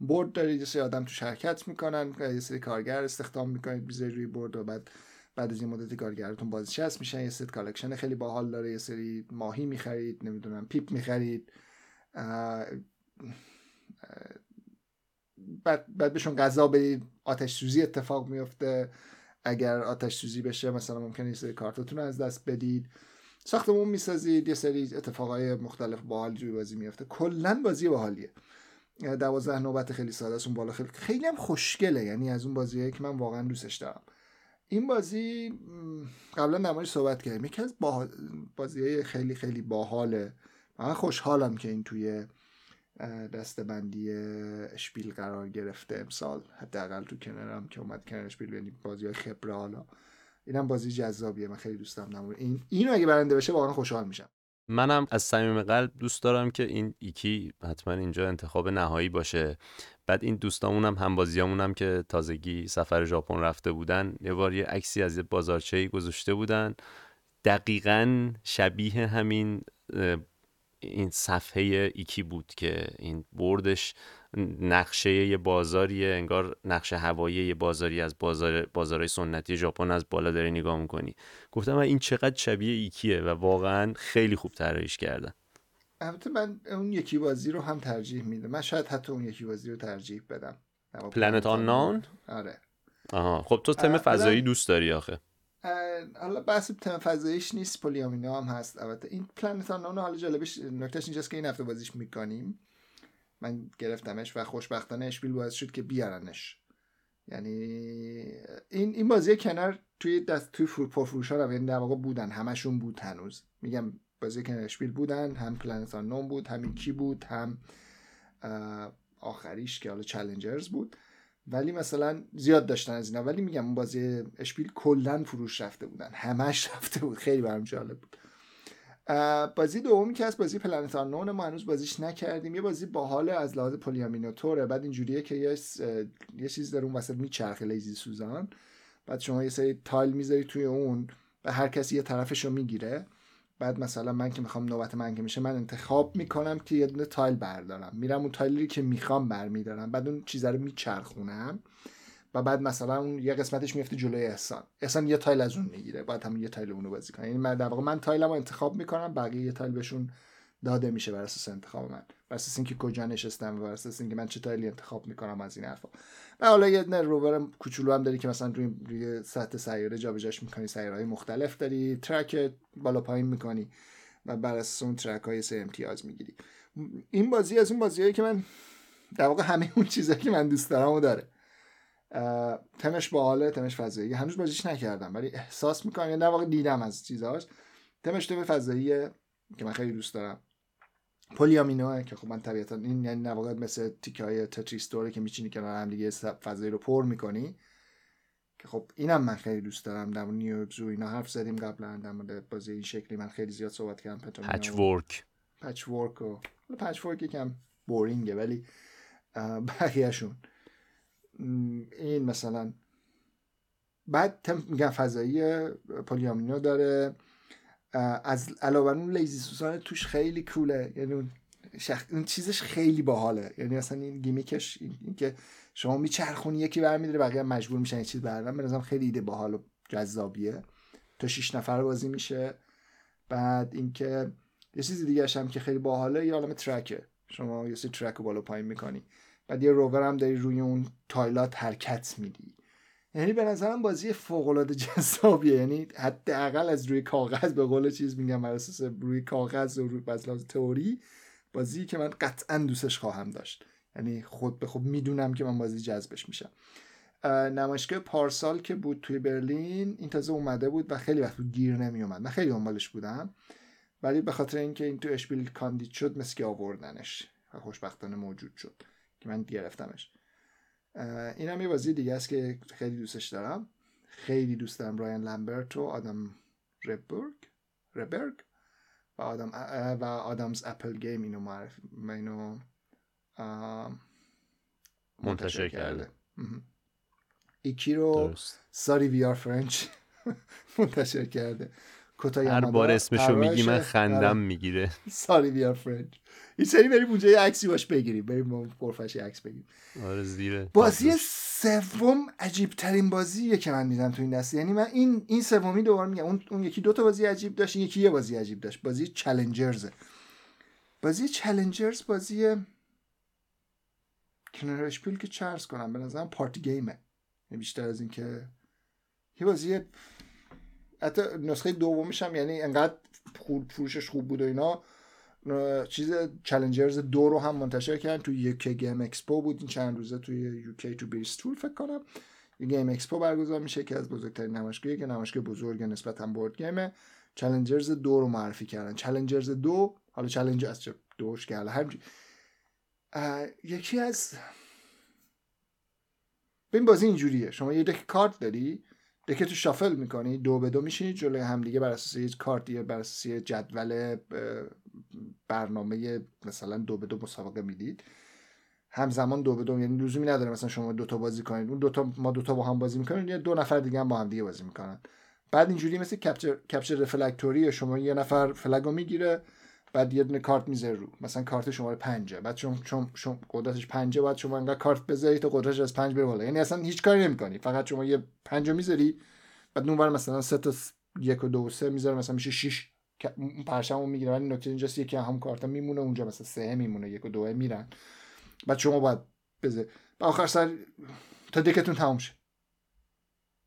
برد دارید یه سری آدم توش حرکت می‌کنن یه سری کارگر استخدام می‌کنید بیزاری روی برد و بعد بعد از این مدت کارگرتون بازنشست میشن یه set collection خیلی باحال داره یه سری ماهی می‌خرید نمی‌دونم پیپ می‌خرید. بعد, بعد بهشون غذا بدید آتش سوزی اتفاق میفته. اگر آتش سوزی بشه مثلا ممکنه یه سری کارتاتون از دست بدید. ساختمون می‌سازید یه سری اتفاقای مختلف باحال جوی بازی میفته. کلا بازی باحالیه. دوازده نوبت خیلی ساده است اون بالا خیلی خیلی هم خوشگله. یعنی از اون بازیه که من واقعا دوستش دارم. این بازی قبلا نمایش صحبت کردیم. یکی از بازی خیلی خیلی باحاله. من خوشحالم که این توی دستبندی اشپیل قرار گرفته امسال. حداقل تو کنارم که اومد کنار اشپیل یعنی بازی خبره حالا. اینم بازی جذابیه من خیلی دوستم نمون این اینو اگه برنده بشه واقعا خوشحال میشم. منم از صمیم قلب دوست دارم که این ایکی حتما اینجا انتخاب نهایی باشه. بعد این دوستامون هم همبازیامون هم که تازگی سفر ژاپن رفته بودن یه بار یه عکسی از یه بازارچه گذاشته بودن. دقیقا شبیه همین این صفحه ایکی بود که این بردش نقشه یه بازاریه انگار نقشه هوایی یه بازاری از بازار بازارهای سنتی ژاپن از بالا داره نگاه می‌کنی. گفتم این چقدر شبیه ایکیه و واقعا خیلی خوب طراحیش کردن. البته من اون یکی بازی رو هم ترجیح میدم. من شاید حتی اون یکی بازی رو ترجیح بدم. Planet Unknown آره. آها. خب تو تم فضایی دوست داری آخه. حالا بحث تم فضاییش نیست polyomino هم هست. البته این Planet Unknown حالا جالبش نکتهش اینجاست که این هفته بازیش می‌کنیم. من گرفتمش و خوشبختانه Spiel باعث شد که بیارنش. یعنی این این بازی کنار توی دست توی پرفروش ها یعنی در واقع بودن. همشون بود هنوز. میگم بازی کنار Spiel بودن هم Planet Unknown بود هم کی بود هم آخریش که حالا Challengers بود. ولی مثلا زیاد داشتن از اینا. ولی میگم اون بازی Spiel کلا فروش رفته بودن. همش رفته بود. خیلی برام جالب بود. بازی دومی که از بازی Planet Unknown. ما هنوز بازیش نکردیم. یه بازی باحال از لحاظ polyomino طوره. بعد اینجوریه که یه, یه چیز در اون وسط میچرخه lazy Susan. بعد شما یه سری tile می‌ذاری توی اون و هر کسی یه طرفش رو می‌گیره. بعد مثلا من که می‌خوام نوبت من که میشه من انتخاب می‌کنم که یه دونه tile بردارم. میرم اون tile ی که می‌خوام برمیدارم. بعد اون چیزا رو میچرخونم. و بعد مثلا اون یه قسمتش میفته جلوی احسان. احسان یه tile از اون می‌گیره. بعد هم یه tile اونو بازی کنه. یعنی من در واقع من tile مو انتخاب می‌کنم بقیه یه tile بهشون داده میشه بر اساس انتخاب من. بر اساس اینکه کجا نشستم و بر اساس اینکه من چه tile ی انتخاب می‌کنم از این حرفا. و حالا یه نه روور کوچولو هم داری که مثلا روی, روی سطح سیاره جابجاش می‌کنی سیاره های مختلف داری track بالا پایین می‌کنی و بر اساس اون ترک های سه امتیاز می‌گیری. این بازی از اون بازیایی که من در واقع همه اون چیزایی که من دوست دارم داره. تمش باحاله تمش فضایی هنوز بازیش نکردم ولی احساس می‌کنم یا در واقع دیدم از چیزاش. تمش تم فضاییه که من خیلی دوست دارم. پولیامینوه که خب من طبیعتا این یعنی نواقع مثل تیکه های تتریستوره که میچینی کنار هم دیگه فضایی رو پر می‌کنی. که خب اینم من خیلی دوست دارم. در نیویورک زو اینا حرف زدیم قبلا. در مورد بازی این شکلی من خیلی زیاد صحبت کردم. پچ ورک Patchwork و Patchwork یکم boring ه ولی بقیهشون. این مثلا بعد میگن فضایی polyomino داره. از علاوه اون lazy Susan توش خیلی cool ه. یعنی اون, شخ... اون چیزش خیلی باحاله. یعنی اصلا این gimmick ش این, که شما میچرخونی یکی برمیداره بقیه مجبور میشن یه چیز بردن به خیلی ایده باحال و جذابیه. تا شیش نفر بازی میشه. بعد اینکه یه چیز دیگه هم که خیلی باحاله یه عالم ترکه. شما یه سری ترک رو بالا پایین می‌کنی. بعد یه روور هم داری روی اون تایلات حرکت میدی. یعنی به نظرم بازی فوق العاده جذابیه. یعنی حداقل از روی کاغذ به قول چیز میگم بر اساس روی کاغذ و روی تئوری بازی که من قطعا دوستش خواهم داشت. یعنی خود به خود می‌دونم که من بازی جذبش میشم. نمایشگاه پارسال که بود توی برلین این تازه اومده بود و خیلی وقت گیر نمیومد من خیلی دنبالش بودم. ولی به خاطر اینکه این تو اشبیل کاندید شد که آوردنش. و خوشبختانه موجود شد که من گرفتمش. این هم یه بازی دیگه است که خیلی دوستش دارم. خیلی دوست دارم رایان لمبرت و آدم ربرگ ربرگ و آدم و آدامز اپل گیم اینو معرف اینو منتشر کرده. Iki رو Sorry We Are French منتشر کرده. هر بار اسمشو میگی من خندم آره. می‌گیره. Sorry We Are French این سری بریم اونجا یه عکسی باش بگیریم. بریم پرفش عکس بگیریم. آره زیره. بازی سوم عجیب ترین بازیه که من دیدم تو این دسته. یعنی من این این سومی دوباره میگم. اون اون یکی دو تا بازی عجیب داشت یکی یه بازی عجیب داشت. بازی Challengers بازی Challengers بازی Spiel که چرس کنم. به نظرم party game ه. یعنی بیشتر از اینکه یه بازی حتی نسخه دومش هم یعنی انقدر فروشش خوب بود و اینا. چیز Challengers دو رو هم منتشر کردن. توی UK Games Expo بود. این چند روزه توی UK تو بریستول فکر کنم. Games Expo برگزار میشه. که از بزرگترین نمایشگاهی که نمایشگاه بزرگ نسبتا board game ه چالنجرز دو رو معرفی کردن. چالنجرز دو حالا چالنج از چه دوش که همجی یکی از این بازی اینجوریه. شما یه دک کارت داری. دکه تو شافل می‌کنی دو به دو میشینید جلوی همدیگه بر اساس یه کارت یا بر اساس جدول برنامه مثلا دو به دو مسابقه می‌دید. همزمان دو به دو یعنی لزومی نداره مثلا شما دوتا بازی کنید. اون دوتا ما دوتا با هم بازی می‌کنیم یا دو نفر دیگه هم با هم دیگه بازی می‌کنن. بعد اینجوری مثل کپچر کپچر رفلکتوری شما یه نفر فلگو می‌گیره بعد یه دونه کارت می‌ذاره رو. مثلا کارت شماره پنجه بعد چون چون, چون قدرتش پنجه بعد شما انقدر کارت بذاری تا قدرتش از پنج بره بالا. یعنی اصلا هیچ کاری نمی‌کنی. فقط شما یه پنجه می‌ذاری بعد اونور مثلا سه تا یک و دو و سه می‌ذاره مثلا میشه 6 پرچمو می‌گیره. ولی نکته اینجاست یکی هم کارتا میمونه اونجا مثلا سه میمونه یک و دو میرن. بعد شما باید بذاری. به آخر سر تا دکتون تموم شه.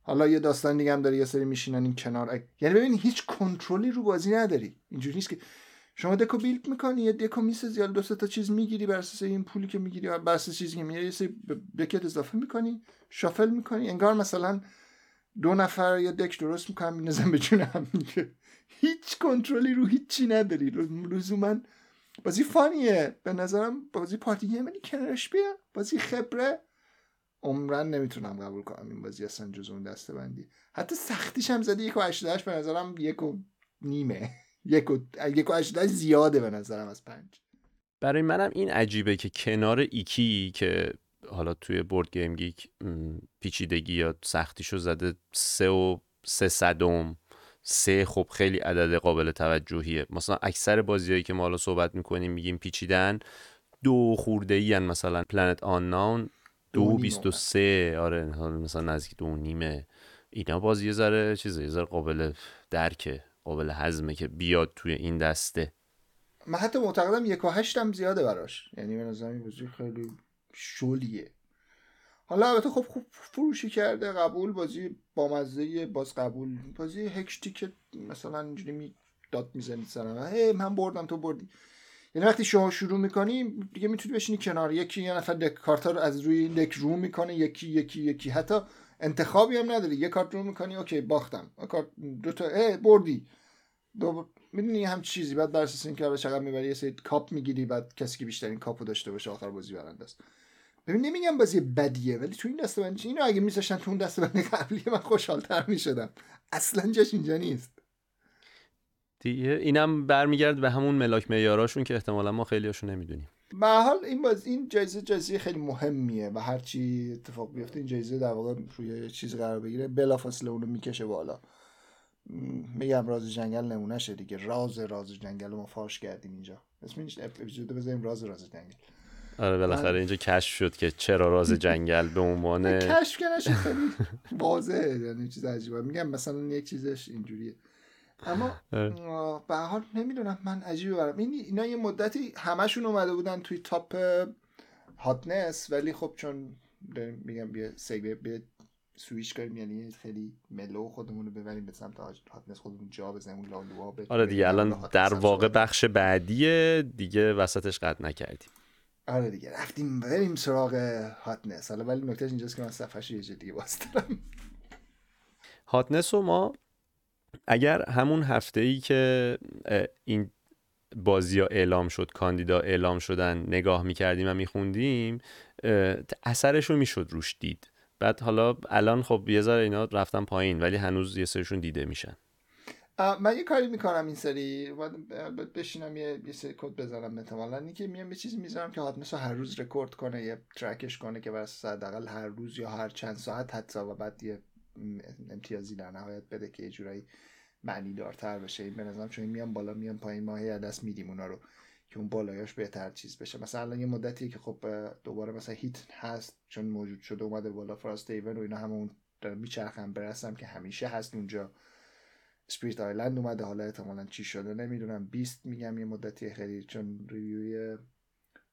حالا یه داستان دیگه هم داره یه سری میشینن این کنار. یعنی ببین هیچ کنترلی رو بازی نداری. اینجوری نیست که شما دکو بیلد می‌کنی؟ یه دکو می‌سازی یا دو تا چیز می‌گیری بر اساس این پولی که می‌گیری بر اساس چیزی که می‌گیری یه سری بکت اضافه می‌کنی شافل می‌کنی. انگار مثلا دو نفر یه دک درست می‌کنم میندازم به جون هم. هیچ کنترلی رو هیچی نداری. لزوما بازی فانیه. به نظرم بازی پارتی گیم کنارش بیا. بازی خبره. عمرن نمی‌تونم قبول کنم این بازی اصلا جز اون دسته بندی حتی سختیش هم زده یک و به نظرم یک و نیمه. یک و, یک و زیاده به نظرم از پنج. برای منم این عجیبه که کنار Iki که حالا توی BoardGameGeek پیچیدگی یا سختیشو زده سه و سه صدم سه خب خیلی عدد قابل توجهیه. مثلا اکثر بازیهایی که ما حالا صحبت می‌کنیم میگیم پیچیدن دو خورده ای مثلا پلنت آن ناون دو بیست و سه آره مثلا نزدیک دو نیمه اینا بازی یه ذره چیزه یه ذره قابل درکه. قابل هضمه که بیاد توی این دسته. من حتی معتقدم یک و هشتم زیاده براش. یعنی به نظر بازی خیلی شولیه حالا البته خب خوب فروشی کرده قبول. بازی با مزه باز قبول. بازی هکشتی که مثلا اینجوری می داد می‌زنید سرم. هی من بردم تو بردی. یعنی وقتی شما شروع می‌کنی دیگه می‌تونی بشینی کنار. یکی یه نفر deck کارتا رو از روی deck رو می‌کنه یکی یکی یکی. حتی انتخابی هم نداری. یه کارت رو می‌کنی okay باختم. کارت دو تا اه بردی. دو می‌دونی هم چیزی. بعد بر اساس اینکه چقدر می‌بری یه سری کاپ می‌گیری بعد کسی که بیشترین کاپو داشته باشه آخر بازی برنده است. ببین نمیگم بازی بدیه ولی تو این دسته بندی اینو اگه میذاشتن تو اون دسته بندی قبلی من خوشحالتر می‌شدم. اصلا جاش اینجا نیست. دیگه. اینم برمیگرد به همون ملاک معیاراشون که احتمالا ما خیلیاشون نمی‌دونیم. به حال این باز این جایزه جایزه خیلی مهمیه و هر چی اتفاق بیفته این جایزه در واقع روی چیز قرار بگیره. بلافاصله اونو می‌کشه بالا. میگم راز جنگل نمونهشه دیگه. راز راز جنگل ما فاش کردیم اینجا. اسمش اپیزود بزنیم راز راز جنگل. آره بالاخره اینجا کشف شد که چرا راز جنگل به عنوان کشف که خیلی واضحه یعنی چیز عجیبه. میگم مثلا یک چیزش اینجوریه. اما. به حال نمی‌دونم من عجیبه برم این اینا یه مدتی همشون اومده بودن توی تاپ هاتنس ولی خب چون میگم بیا سیگوی بیا سویش کنیم یعنی خیلی ملو خودمون رو ببریم به سمت هاتنس خودمون جا بزنیم اون لالوها آره دیگه الان در واقع بخش بعدیه دیگه وسطش قد نکردیم. آره دیگه رفتیم بریم سراغ هاتنس حالا ولی نکتهش اینجاست که من صفحش یه دیگه باز دارم. هاتنس رو ما اگر همون هفته ای که این بازی ها اعلام شد کاندیدا اعلام شدن نگاه می‌کردیم و میخوندیم اثرش رو می‌شد روش دید. بعد حالا الان خب یه ذره اینا رفتن پایین ولی هنوز یه سریشون دیده میشن. من یه کاری می‌کنم این سری بشینم یه, یه سری کد بزنم احتمالا. اینکه میام یه چیزی می‌ذارم که حتما هر روز رکورد کنه یه track ش کنه که واسه حداقل هر روز یا هر چند ساعت حتی و بعد یه امتیازی در نهایت بده که یه جورایی معنی دارتر بشه. این به نظرم چون میام بالا میام پایین ما هی دست میدیم اونا رو که اون بالایاش بهتر چیز بشه. مثلا الان یه مدتی که خب دوباره مثلا Heat هست چون موجود شده اومده بالا Frosthaven و اینا همون دارم میچرخم Brass م که همیشه هست اونجا. Spirit Island اومده حالا احتمالا چی شده نمی‌دونم. Beast میگم یه مدتی خیلی چون ریویوی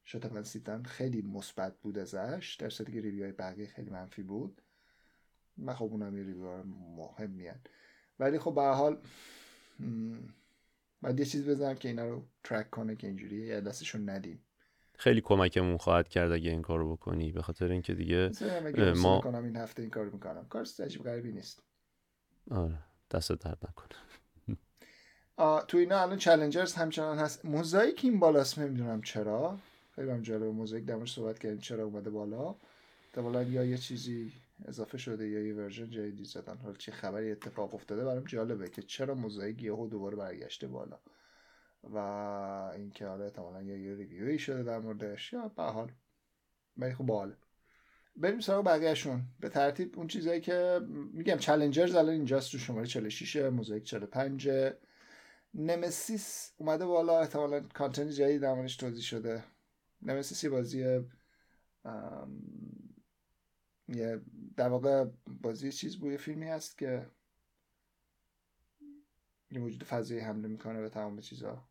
شتفن سیتن خیلی مثبت بود ازش. در که review های بقیه خیلی منفی بود. من خب اونم یه review مهم میاد ولی خب به حال باید یه چیز بزنم که اینا رو track کنه که اینجوری یه دستشون ندیم. خیلی کمکمون خواهد کرد اگه این کارو بکنی. به خاطر اینکه دیگه ما کنم این هفته این کارو می‌کنم. کار عجیب غریبی نیست. آره دست درد نکنه. تو اینا الان چالنجرز همچنان هست. موزاییک این بالاست نمی‌دونم چرا. خیلی هم جالب موزاییک دمش صحبت کردیم چرا اومده بالا. بالا یا یه چیزی اضافه شده یا یه ورژن جدیدی زدن. حالا چه خبری اتفاق افتاده برام جالبه که چرا موزاییک یهو دوباره برگشته بالا و اینکه حالا احتمالا یا یه ریویوی شده در موردش یا به حال. ولی خب باحاله. بریم سراغ بقیهشون. به ترتیب اون چیزایی که میگم چالنجرز الان اینجاست تو شماره 46 موزاییک 45 نمسیس اومده بالا. احتمالا کانتنت جدید در توضیح شده. نمسیس یه بازی یه در واقع بازی چیز بود یه فیلمی هست که یه موجود فضایی حمله می‌کنه به تمام چیزها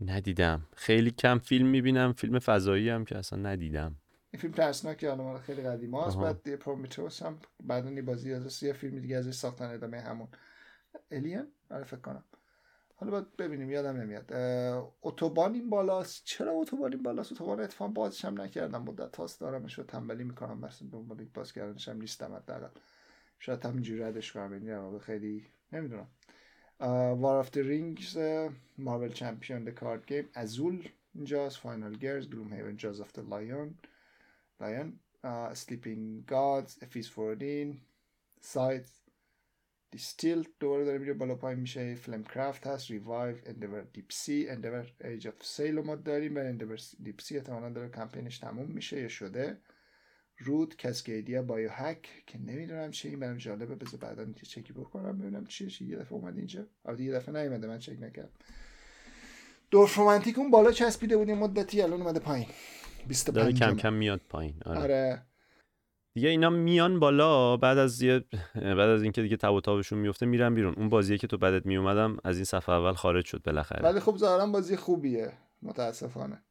ندیدم. خیلی کم فیلم می‌بینم فیلم فضایی هم که اصلا ندیدم. این فیلم ترسناکی حالا خیلی قدیم هست بعد یه پرومیتوس هم بعد یه بازی از یه فیلم دیگه ازش ساختن ادامه همون. الین آره فکر کنم. حالا باید ببینیم یادم نمیاد. اتوبان این بالاست. چرا اتوبان این بالاست؟ اتوبان اتفاقا بازش هم نکردم. مدت تاست دارمش رو تنبلی می‌کنم مثلا دنبال باز کردنش هم نیستم حداقل. شاید همینجوری ردش کنم این خیلی نمی‌دونم. War of the Rings Marvel Champions The Card Game as well اینجاست Final Girl Gloomhaven Jaws of the Lion Lion Sleeping Gods A Feast for Odin Scythe Distilled دوباره داره میره بالا پایین میشه. Flamecraft هست. Revive Endeavor Deep Sea Endeavor Age of Steam ما داریم. و Endeavor Deep Sea احتمالا داره کمپینش تموم میشه یا شده. Root Cascadia Biohack که نمی‌دونم چی این برام جالبه. بذار بعدا که چکی بکنم ببینم چیه. چی یه دفعه اومد اینجا. البته یه دفعه نیومده. من چک نکردم. دورف رومانتیک اون بالا چسبیده بودیم. مدتی الان اومده پایین. 25 داره کم کم میاد پایین. آره, آره. دیگه اینا میان بالا بعد از یه بعد از اینکه دیگه تاب و تابشون میفته میرن بیرون. اون بازیه که تو بعدت میومدم از این صفحه اول خارج شد بالاخره. ولی خب ظاهرا بازی خوبیه. متاسفانه.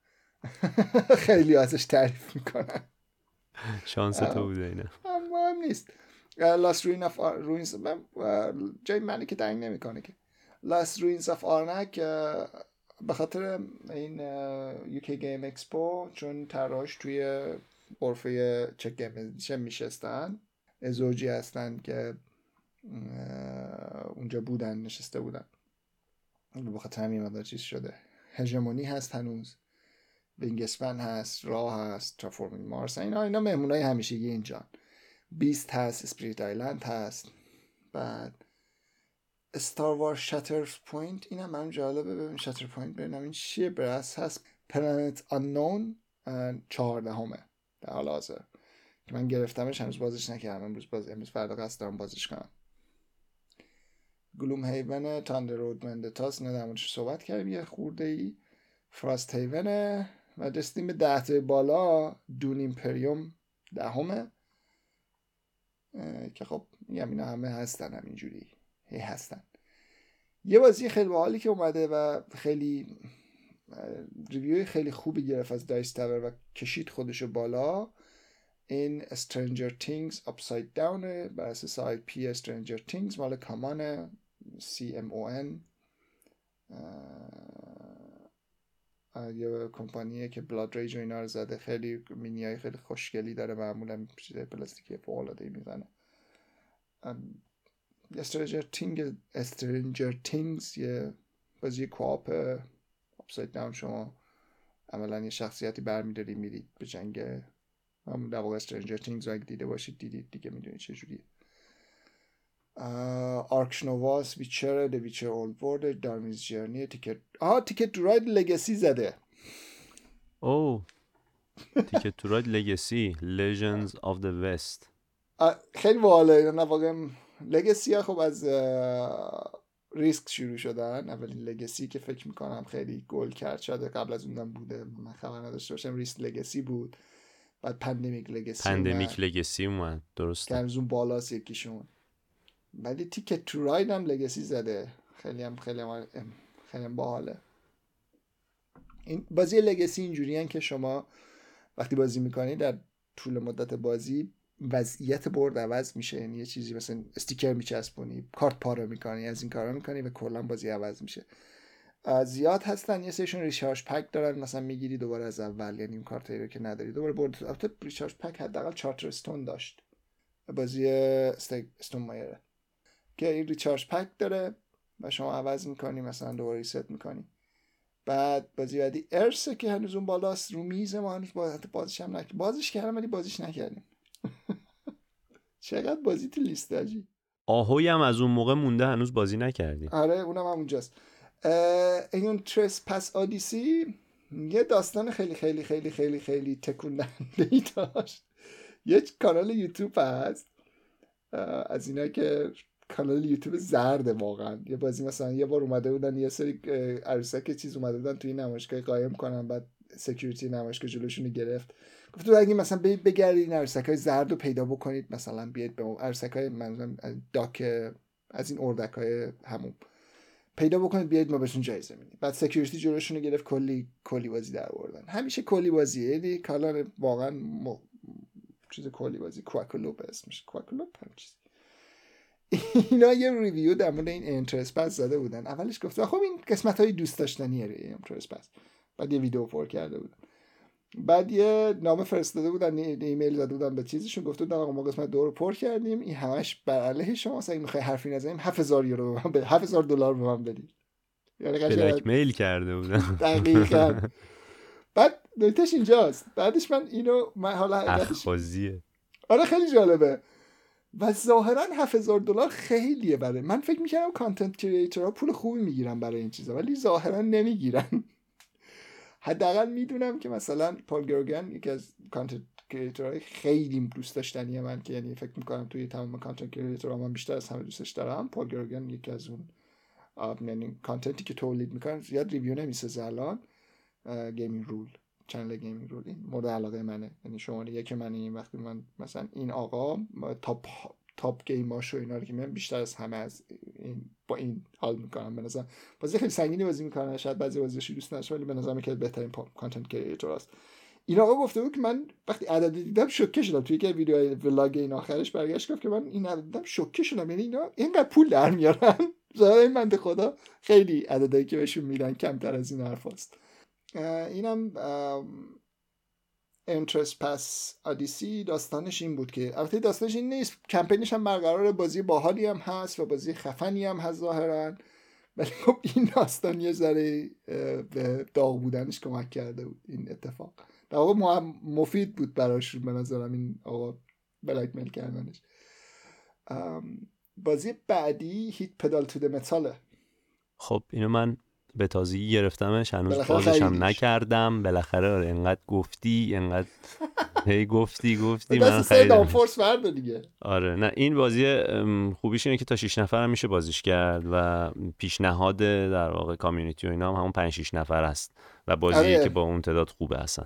خیلی ازش تعریف می‌کنن شانس تو بوده اینه مهم نیست. لاست روین اف روینز جای منی که تنگ نمی‌کنه که. Lost Ruins of Arnak به خاطر این UK Games Expo چون طراحاش توی غرفه چک چه میشستن. زوجی هستن که اونجا بودن نشسته بودن. به خاطر همین چیز شده. Hegemony هست هنوز. Wingspan هست راه هست Terraforming Mars. اینا اینا مهمونای همیشگی اینجا. Beast هست Spirit Island هست. بعد Star Wars Shatterpoint. اینم من جالبه. ببین Shatterpoint ببینم این چیه. Brass هست. Planet Unknown چهارده همه. در حال حاضر. که من گرفتمش هنوز بازش نکردم. امروز باز امروز فردا قصد دارم بازش کنم. Gloomhaven Thunder Road Vendetta س نه در صحبت کردیم یه خورده ای Frosthaven و رسیدیم به ده بالا. Dune Imperium دهمه. که خب میگم اینا همه هستن همینجوری. هی هستن. یه بازی خیلی باحالی که اومده و خیلی review خیلی خوبی گرفت از Dice Tower و کشید خودشو بالا. این Stranger Things Upside Down بر اساس IP Stranger Things مال CMON CMON یه کمپانیه که Blood Rage و اینا رو زده. خیلی مینی های خیلی خوشگلی داره معمولا چیزای پلاستیکی فوق العاده می‌زنه Stranger Thing Stranger Things یه بازی co-op Upside Down شما عملا یه شخصیتی برمیداری میرید به جنگ همون در واقع Stranger Things اگه دیده باشید دیدید دیگه می‌دونید چجوریه Ark Nova س Witcher The Witcher Old World Darwin's Journey Ticket آها Ticket to Ride Legacy زده. او Ticket to Ride Legacy Legends of the West. خیلی باحاله اینا واقعا legacy ها خب از ریسک شروع شدن اولین legacy که فکر می‌کنم خیلی گل کرد شده قبل از اونم بوده من خبر نداشته باشم Risk Legacy بود. بعد Pandemic Legacy Pandemic Legacy اومد درست که اون بالاست یکیشون. ولی Ticket to Ride هم legacy زده. خیلی هم خیلی هم خیلی هم باحاله. این بازی لگسی اینجوری که شما وقتی بازی می‌کنی در طول مدت بازی وضعیت برد عوض میشه. یعنی یه چیزی مثلا استیکر میچسبونی کارت پاره می‌کنی از این کارا می‌کنی و کلا بازی عوض میشه. زیاد هستن یه سیشون ریچارج پک دارن مثلا می‌گیری دوباره از اول یعنی اون کارت رو که نداری. دوباره برد. البته ریچارج پک حداقل چارتر استون داشت. بازی استون مایره. که این ریچارج پک داره و شما عوض می‌کنی مثلا دوباره ریست می‌کنی. بعد بازی بعدی ارسه که هنوز اون بالاست رو میز ما هنوز بازش هم نکردیم بازش کردم ولی بازیش نکردیم. چقدر بازی تو لیست داجی آهوی هم از اون موقع مونده هنوز بازی نکردیم. آره اونم هم اونجاست. این ترس پس آدیسی یه داستان خیلی خیلی خیلی خیلی خیلی تکون ای داشت. یه کانال یوتیوب هست از اینا که کانال یوتیوب زرده واقعا. یه بازی مثلا یه بار اومده بودن یه سری عروسک چیز اومده بودن توی نمایشگاه قایم کنن بعد security نمایشگاه جلوشون گرفت. گفت تو اگه مثلا برید بگردید عروسک های زرد رو پیدا بکنید مثلا بیاید به عروسک های منظورم duck از این اردک های همون. پیدا بکنید بیاید ما بهشون جایزه میدیم. بعد security جلوشون گرفت کلی کلی بازی در آوردن. همیشه کلی بازیه. یعنی کلا واقعا م... چیز کلی بازی. Quackalope اسمش. Quackalope هم چیز اینا یه review در مورد این Aeon Trespass زده بودن. اولش گفت خب این قسمت های دوست داشتنیه Aeon Trespass بعد یه ویدیو پر کرده بودن بعد یه نامه فرستاده بودن ایمیل زده بودن به چیزشون گفته بودن آقا ما قسمت دو رو پر کردیم این همش بر علیه شما اگه می‌خوای حرفی نزنیم 7000 یورو به من 7000 دلار به من بدید. یعنی black mail کرده بودن. دقیقاً. بعد نکتهش اینجاست. بعدش من اینو من حالا اخاذیه. آره خیلی جالبه. و ظاهرا 7000 دلار خیلیه برای من. فکر می‌کردم content creator ها پول خوبی می‌گیرن برای این چیزا ولی ظاهرا نمی‌گیرن. حداقل می‌دونم که مثلا Paul Grogan یکی از content creator های خیلی دوست داشتنی من که یعنی فکر می‌کنم توی تمام content creator ها من بیشتر از همه دوستش دارم Paul Grogan یکی از اون یعنی content ی که تولید می‌کنن زیاد review نمی‌سازه الان. Gaming Rules channel Gaming Rules این مورد علاقه منه. یعنی شما یکی من این وقتی من مثلا این آقا top top game اش و اینا رو که من بیشتر از همه از این با این حال می‌کنم به نظر بازی خیلی سنگینی بازی می‌کنن شاید بعضی بازیش دوست نداشتم ولی به نظر که بهترین content creator است این آقا گفته بود که من وقتی عدد دیدم شوکه شدم. توی که ویدیو vlog این آخرش برگشت گفت که من این عدد دیدم شوکه شدم. یعنی اینا اینقدر پول در میارن. ظاهرا این بنده خدا خیلی عددی که بهشون میدن کمتر از این حرفاست. اینم انترست پس آدیسی داستانش این بود که البته داستانش این نیست. کمپینش هم برقرار بازی باحالی هم هست و بازی خفنی هم هست ظاهرا. ولی خب این داستان یه ذره به داغ بودنش کمک کرده بود این اتفاق. در واقع مفید بود براش به نظرم این آقا بلک میل کردنش بازی بعدی Heat: Pedal to the Metal ه خب اینو من به تازگی گرفتمش هنوز بازش هم نکردم. بالاخره آره انقدر گفتی انقدر هی گفتی گفتی من خیلی force دیگه. آره نه این بازی خوبیش اینه که تا 6 نفر هم میشه بازیش کرد و پیشنهاد در واقع community و اینا هم همون 5 6 نفر است و بازی آره. که با اون تعداد خوبه اصلا.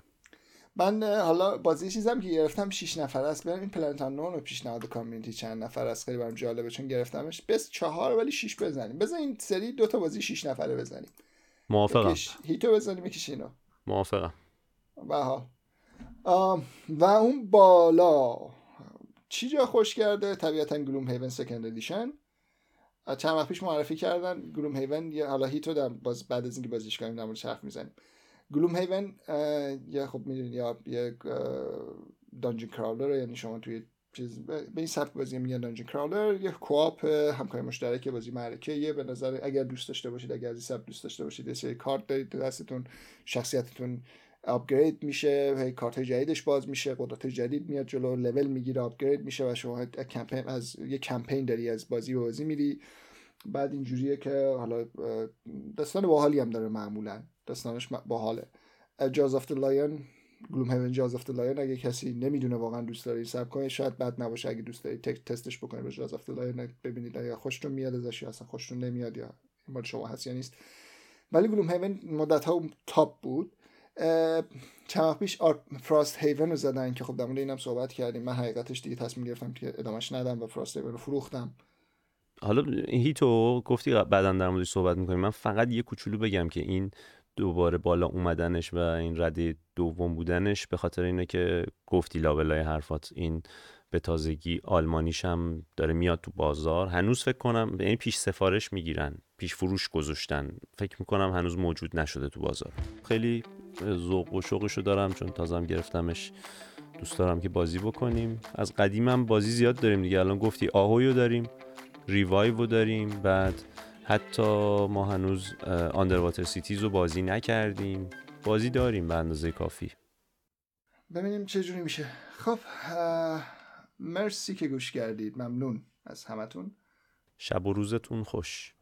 من حالا بازی چیزم که گرفتم 6 نفر است. بریم این Planet Unknown رو پیشنهاد community چند نفر است. خیلی برام جالبه چون گرفتمش. best چهار ولی 6 بزنیم. بزن این سری دو تا بازی 6 نفره بزنیم. موافقم. Heat و بزنیم یکیش اینو. موافقم. و و اون بالا. چی جا خوش کرده؟ طبیعتا Gloomhaven Second Edition. چند وقت پیش معرفی کردن. Gloomhaven یه حالا Heat و در باز بعد از اینکه بازیش کنیم در حرف می‌زنیم. Gloomhaven یه خب می‌دونید یا یه dungeon crawler یعنی شما توی چیز به این سبک بازی میگن dungeon crawler یه co-op همکاری مشترک بازی معرکه به نظر اگر دوست داشته باشید اگر از این سبک دوست داشته باشید یه کارت دارید دستتون شخصیتتون upgrade میشه هی کارت جدیدش باز میشه قدرت جدید میاد جلو لول می‌گیره upgrade میشه و شما کمپین از یه کمپین داری از بازی به بازی میری. بعد اینجوریه که حالا داستان باحالی هم داره معمولا. داستانش باحاله. Jaws of the Lion Gloomhaven Jaws of the Lion اگه کسی نمی‌دونه واقعا دوست داره صبر کنه شاید بد نباشه اگه دوست داری تک تستش بکنید به Jaws of the Lion ببینید یا خوشتون میاد ازش یا اصلا خوشتون نمیاد یا مال شما هست یا نیست. ولی گلوم هیون مدت ها تاپ بود چند پیش فراست هیون رو زدن که خب در مورد اینم صحبت کردیم. من حقیقتش دیگه تصمیم گرفتم که ادامش ندم و فراست هیون رو فروختم. حالا هیتو گفتی بعدا در موردش صحبت می‌کنیم. من فقط یه کوچولو بگم که این دوباره بالا اومدنش و این رده دوم بودنش به خاطر اینه که گفتی لابلای حرفات این به تازگی آلمانیش هم داره میاد تو بازار. هنوز فکر کنم یعنی پیش سفارش می‌گیرن پیش فروش گذاشتن. فکر می‌کنم هنوز موجود نشده تو بازار. خیلی ذوق و شوقشو دارم چون تازم گرفتمش. دوست دارم که بازی بکنیم. از قدیمم بازی زیاد داریم دیگه. الان گفتی Ahoy و داریم Revive و داریم بعد حتی ما هنوز Underwater Cities رو بازی نکردیم. بازی داریم به اندازه کافی. ببینیم چه جوری میشه. خب مرسی که گوش کردید. ممنون از همتون. شب و روزتون خوش.